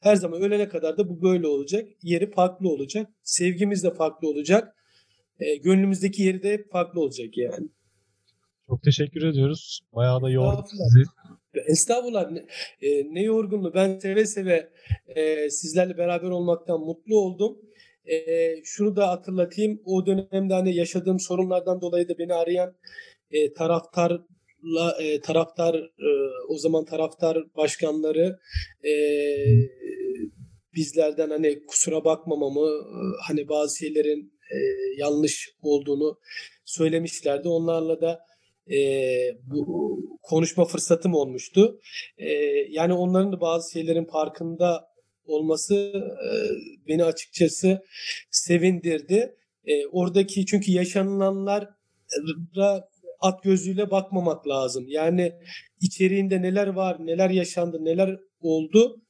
her zaman ölene kadar da bu böyle olacak. Yeri farklı olacak. Sevgimiz de farklı olacak. E, gönlümüzdeki yeri de hep farklı olacak yani. Çok teşekkür ediyoruz. Bayağı da yorduk sizi. Estağfurullah ne, e, ne yorgunluğu. Ben seve seve e, sizlerle beraber olmaktan mutlu oldum. E, şunu da hatırlatayım. O dönemde hani yaşadığım sorunlardan dolayı da beni arayan e, taraftarla e, taraftar e, o zaman taraftar başkanları e, bizlerden hani kusura bakmamamı e, hani bazı şeylerin e, yanlış olduğunu söylemişlerdi. Onlarla da e, bu konuşma fırsatım olmuştu. E, yani onların da bazı şeylerin farkında olması e, beni açıkçası sevindirdi. E, oradaki çünkü yaşanılanlara at gözüyle bakmamak lazım. Yani içeriğinde neler var, neler yaşandı, neler oldu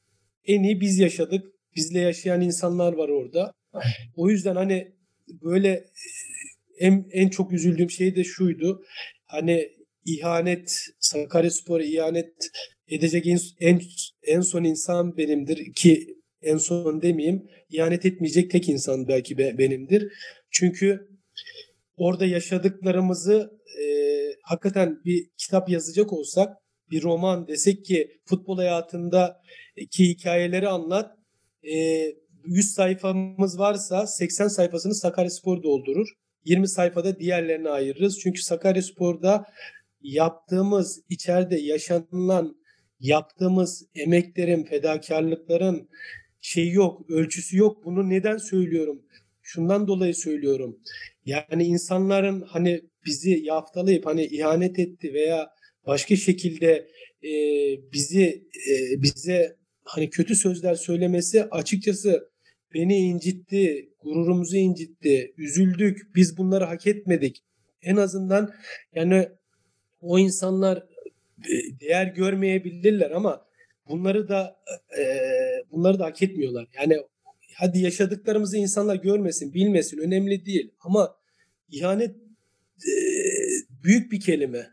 en iyi biz yaşadık. Bizle yaşayan insanlar var orada. O yüzden hani böyle e, en, en çok üzüldüğüm şey de şuydu. Hani ihanet, Sakaryaspor'a ihanet edecek en, en, son insan benimdir ki en son demeyeyim ihanet etmeyecek tek insan belki be- benimdir. Çünkü orada yaşadıklarımızı e, hakikaten bir kitap yazacak olsak bir roman desek ki futbol hayatındaki hikayeleri anlat e, 100 sayfamız varsa 80 sayfasını Sakaryaspor doldurur. 20 sayfada diğerlerini ayırırız. Çünkü Sakaryaspor'da yaptığımız, içeride yaşanılan, yaptığımız emeklerin, fedakarlıkların şeyi yok, ölçüsü yok. Bunu neden söylüyorum? Şundan dolayı söylüyorum. Yani insanların hani bizi yaftalayıp hani ihanet etti veya başka şekilde e, bizi e, bize hani kötü sözler söylemesi açıkçası beni incitti, gururumuzu incitti, üzüldük. Biz bunları hak etmedik. En azından yani o insanlar e, değer görmeyebilirler ama bunları da e, bunları da hak etmiyorlar. Yani hadi yaşadıklarımızı insanlar görmesin, bilmesin önemli değil ama ihanet e, büyük bir kelime.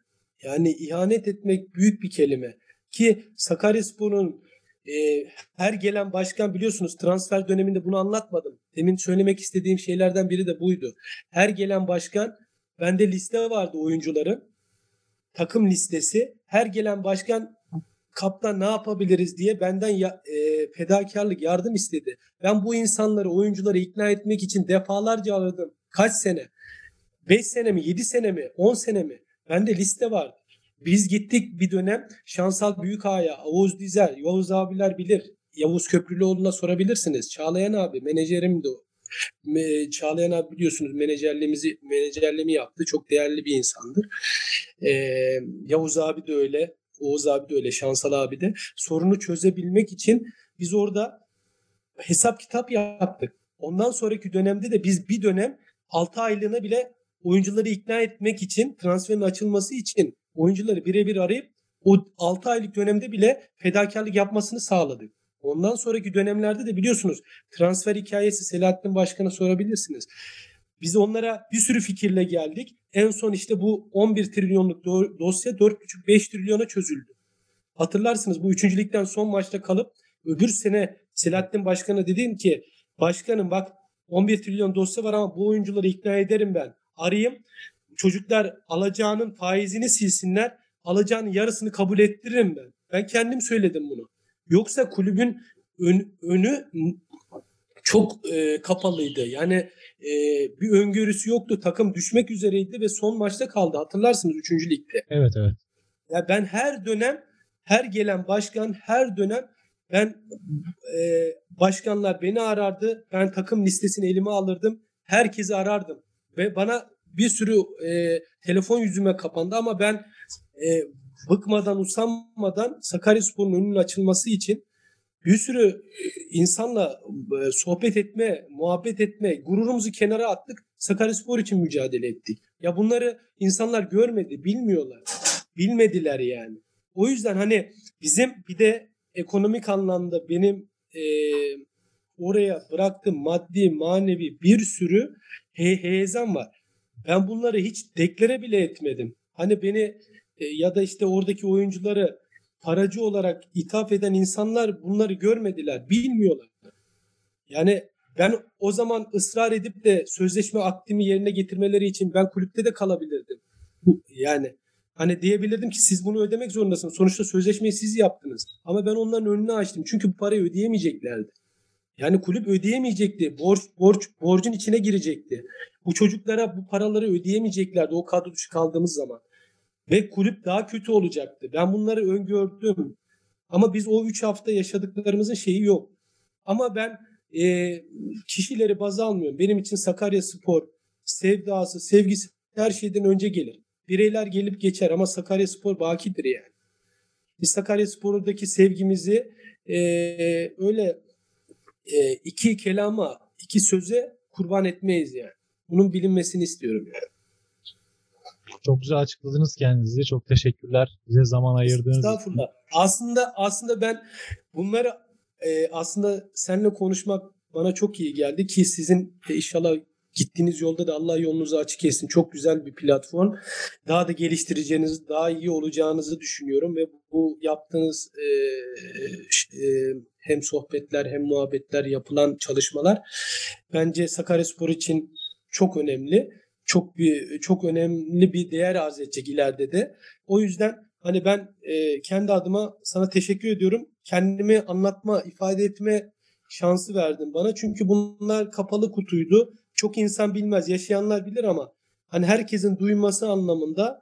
Yani ihanet etmek büyük bir kelime. Ki Sakaryaspor'un e, her gelen başkan biliyorsunuz transfer döneminde bunu anlatmadım. Demin söylemek istediğim şeylerden biri de buydu. Her gelen başkan bende liste vardı oyuncuların. Takım listesi. Her gelen başkan kaptan ne yapabiliriz diye benden ya, e, fedakarlık yardım istedi. Ben bu insanları oyuncuları ikna etmek için defalarca aradım. Kaç sene? 5 sene mi 7 sene mi 10 sene mi? Bende liste var. Biz gittik bir dönem Şansal Büyükağa'ya, Oğuz Dizer, Yavuz abiler bilir. Yavuz Köprülüoğlu'na sorabilirsiniz. Çağlayan abi menajerim de o. Çağlayan abi biliyorsunuz menajerliğimizi menajerliğimi yaptı. Çok değerli bir insandır. Ee, Yavuz abi de öyle. Oğuz abi de öyle. Şansal abi de. Sorunu çözebilmek için biz orada hesap kitap yaptık. Ondan sonraki dönemde de biz bir dönem 6 aylığına bile oyuncuları ikna etmek için transferin açılması için oyuncuları birebir arayıp o 6 aylık dönemde bile fedakarlık yapmasını sağladık. Ondan sonraki dönemlerde de biliyorsunuz transfer hikayesi Selahattin Başkan'a sorabilirsiniz. Biz onlara bir sürü fikirle geldik. En son işte bu 11 trilyonluk dosya 4,5-5 trilyona çözüldü. Hatırlarsınız bu üçüncülükten son maçta kalıp öbür sene Selahattin Başkan'a dedim ki başkanım bak 11 trilyon dosya var ama bu oyuncuları ikna ederim ben. Arayayım çocuklar alacağının faizini silsinler. Alacağının yarısını kabul ettiririm ben. Ben kendim söyledim bunu. Yoksa kulübün ön, önü çok e, kapalıydı. Yani e, bir öngörüsü yoktu. Takım düşmek üzereydi ve son maçta kaldı. Hatırlarsınız 3. ligde. Evet evet. Ya ben her dönem her gelen başkan her dönem ben e, başkanlar beni arardı. Ben takım listesini elime alırdım. Herkesi arardım. Ve bana bir sürü e, telefon yüzüme kapandı ama ben e, bıkmadan usanmadan Sakaryaspor'un önünün açılması için bir sürü insanla e, sohbet etme, muhabbet etme, gururumuzu kenara attık. Sakaryaspor için mücadele ettik. Ya bunları insanlar görmedi, bilmiyorlar. Bilmediler yani. O yüzden hani bizim bir de ekonomik anlamda benim e, oraya bıraktığım maddi, manevi bir sürü he heyecan var. Ben bunları hiç deklare bile etmedim. Hani beni e, ya da işte oradaki oyuncuları paracı olarak ithaf eden insanlar bunları görmediler, bilmiyorlar. Yani ben o zaman ısrar edip de sözleşme akdimi yerine getirmeleri için ben kulüpte de kalabilirdim. Yani hani diyebilirdim ki siz bunu ödemek zorundasınız. Sonuçta sözleşmeyi siz yaptınız. Ama ben onların önünü açtım. Çünkü bu parayı ödeyemeyeceklerdi. Yani kulüp ödeyemeyecekti. Borç, borç, borcun içine girecekti. Bu çocuklara bu paraları ödeyemeyeceklerdi o kadro dışı kaldığımız zaman. Ve kulüp daha kötü olacaktı. Ben bunları öngördüm. Ama biz o 3 hafta yaşadıklarımızın şeyi yok. Ama ben e, kişileri baz almıyorum. Benim için Sakarya Spor sevdası, sevgisi her şeyden önce gelir. Bireyler gelip geçer ama Sakarya Spor bakidir yani. Biz Sakarya Spor'daki sevgimizi e, öyle e, iki kelama, iki söze kurban etmeyiz yani. Bunun bilinmesini istiyorum yani. Çok güzel açıkladınız kendinizi. Çok teşekkürler. Bize zaman ayırdığınız için. Estağfurullah. Aslında aslında ben bunları e, aslında seninle konuşmak bana çok iyi geldi ki sizin e, inşallah gittiğiniz yolda da Allah yolunuzu açık etsin. Çok güzel bir platform. Daha da geliştireceğiniz, daha iyi olacağınızı düşünüyorum ve bu yaptığınız e, e, hem sohbetler hem muhabbetler yapılan çalışmalar bence Sakaryaspor için çok önemli. Çok bir çok önemli bir değer arz edecek ileride de. O yüzden hani ben e, kendi adıma sana teşekkür ediyorum. Kendimi anlatma, ifade etme şansı verdin bana. Çünkü bunlar kapalı kutuydu. Çok insan bilmez, yaşayanlar bilir ama hani herkesin duyması anlamında,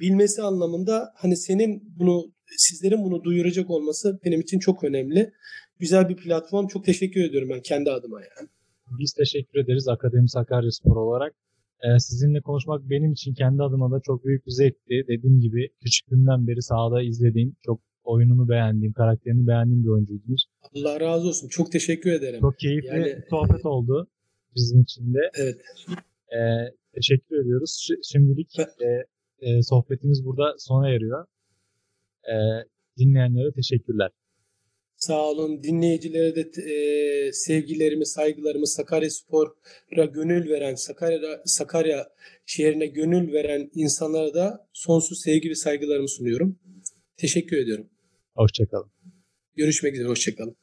bilmesi anlamında hani senin bunu sizlerin bunu duyuracak olması benim için çok önemli. Güzel bir platform. Çok teşekkür ediyorum ben kendi adıma yani. Biz teşekkür ederiz Akademi Sakaryaspor olarak. Ee, sizinle konuşmak benim için kendi adıma da çok büyük bir zevkti. Dediğim gibi küçüklüğümden beri sahada izlediğim, çok oyununu beğendiğim, karakterini beğendiğim bir oyuncuydunuz. Allah razı olsun. Çok teşekkür ederim. Çok keyifli Yani- sohbet oldu bizim için de. Evet. Ee, teşekkür ediyoruz. Şimdilik e, e, sohbetimiz burada sona eriyor. Ee, dinleyenlere teşekkürler. Sağ olun. Dinleyicilere de e, sevgilerimi, saygılarımı Sakarya Spor'a gönül veren, Sakarya, Sakarya şehrine gönül veren insanlara da sonsuz sevgi ve saygılarımı sunuyorum. Teşekkür ediyorum. Hoşçakalın. Görüşmek üzere. Hoşçakalın.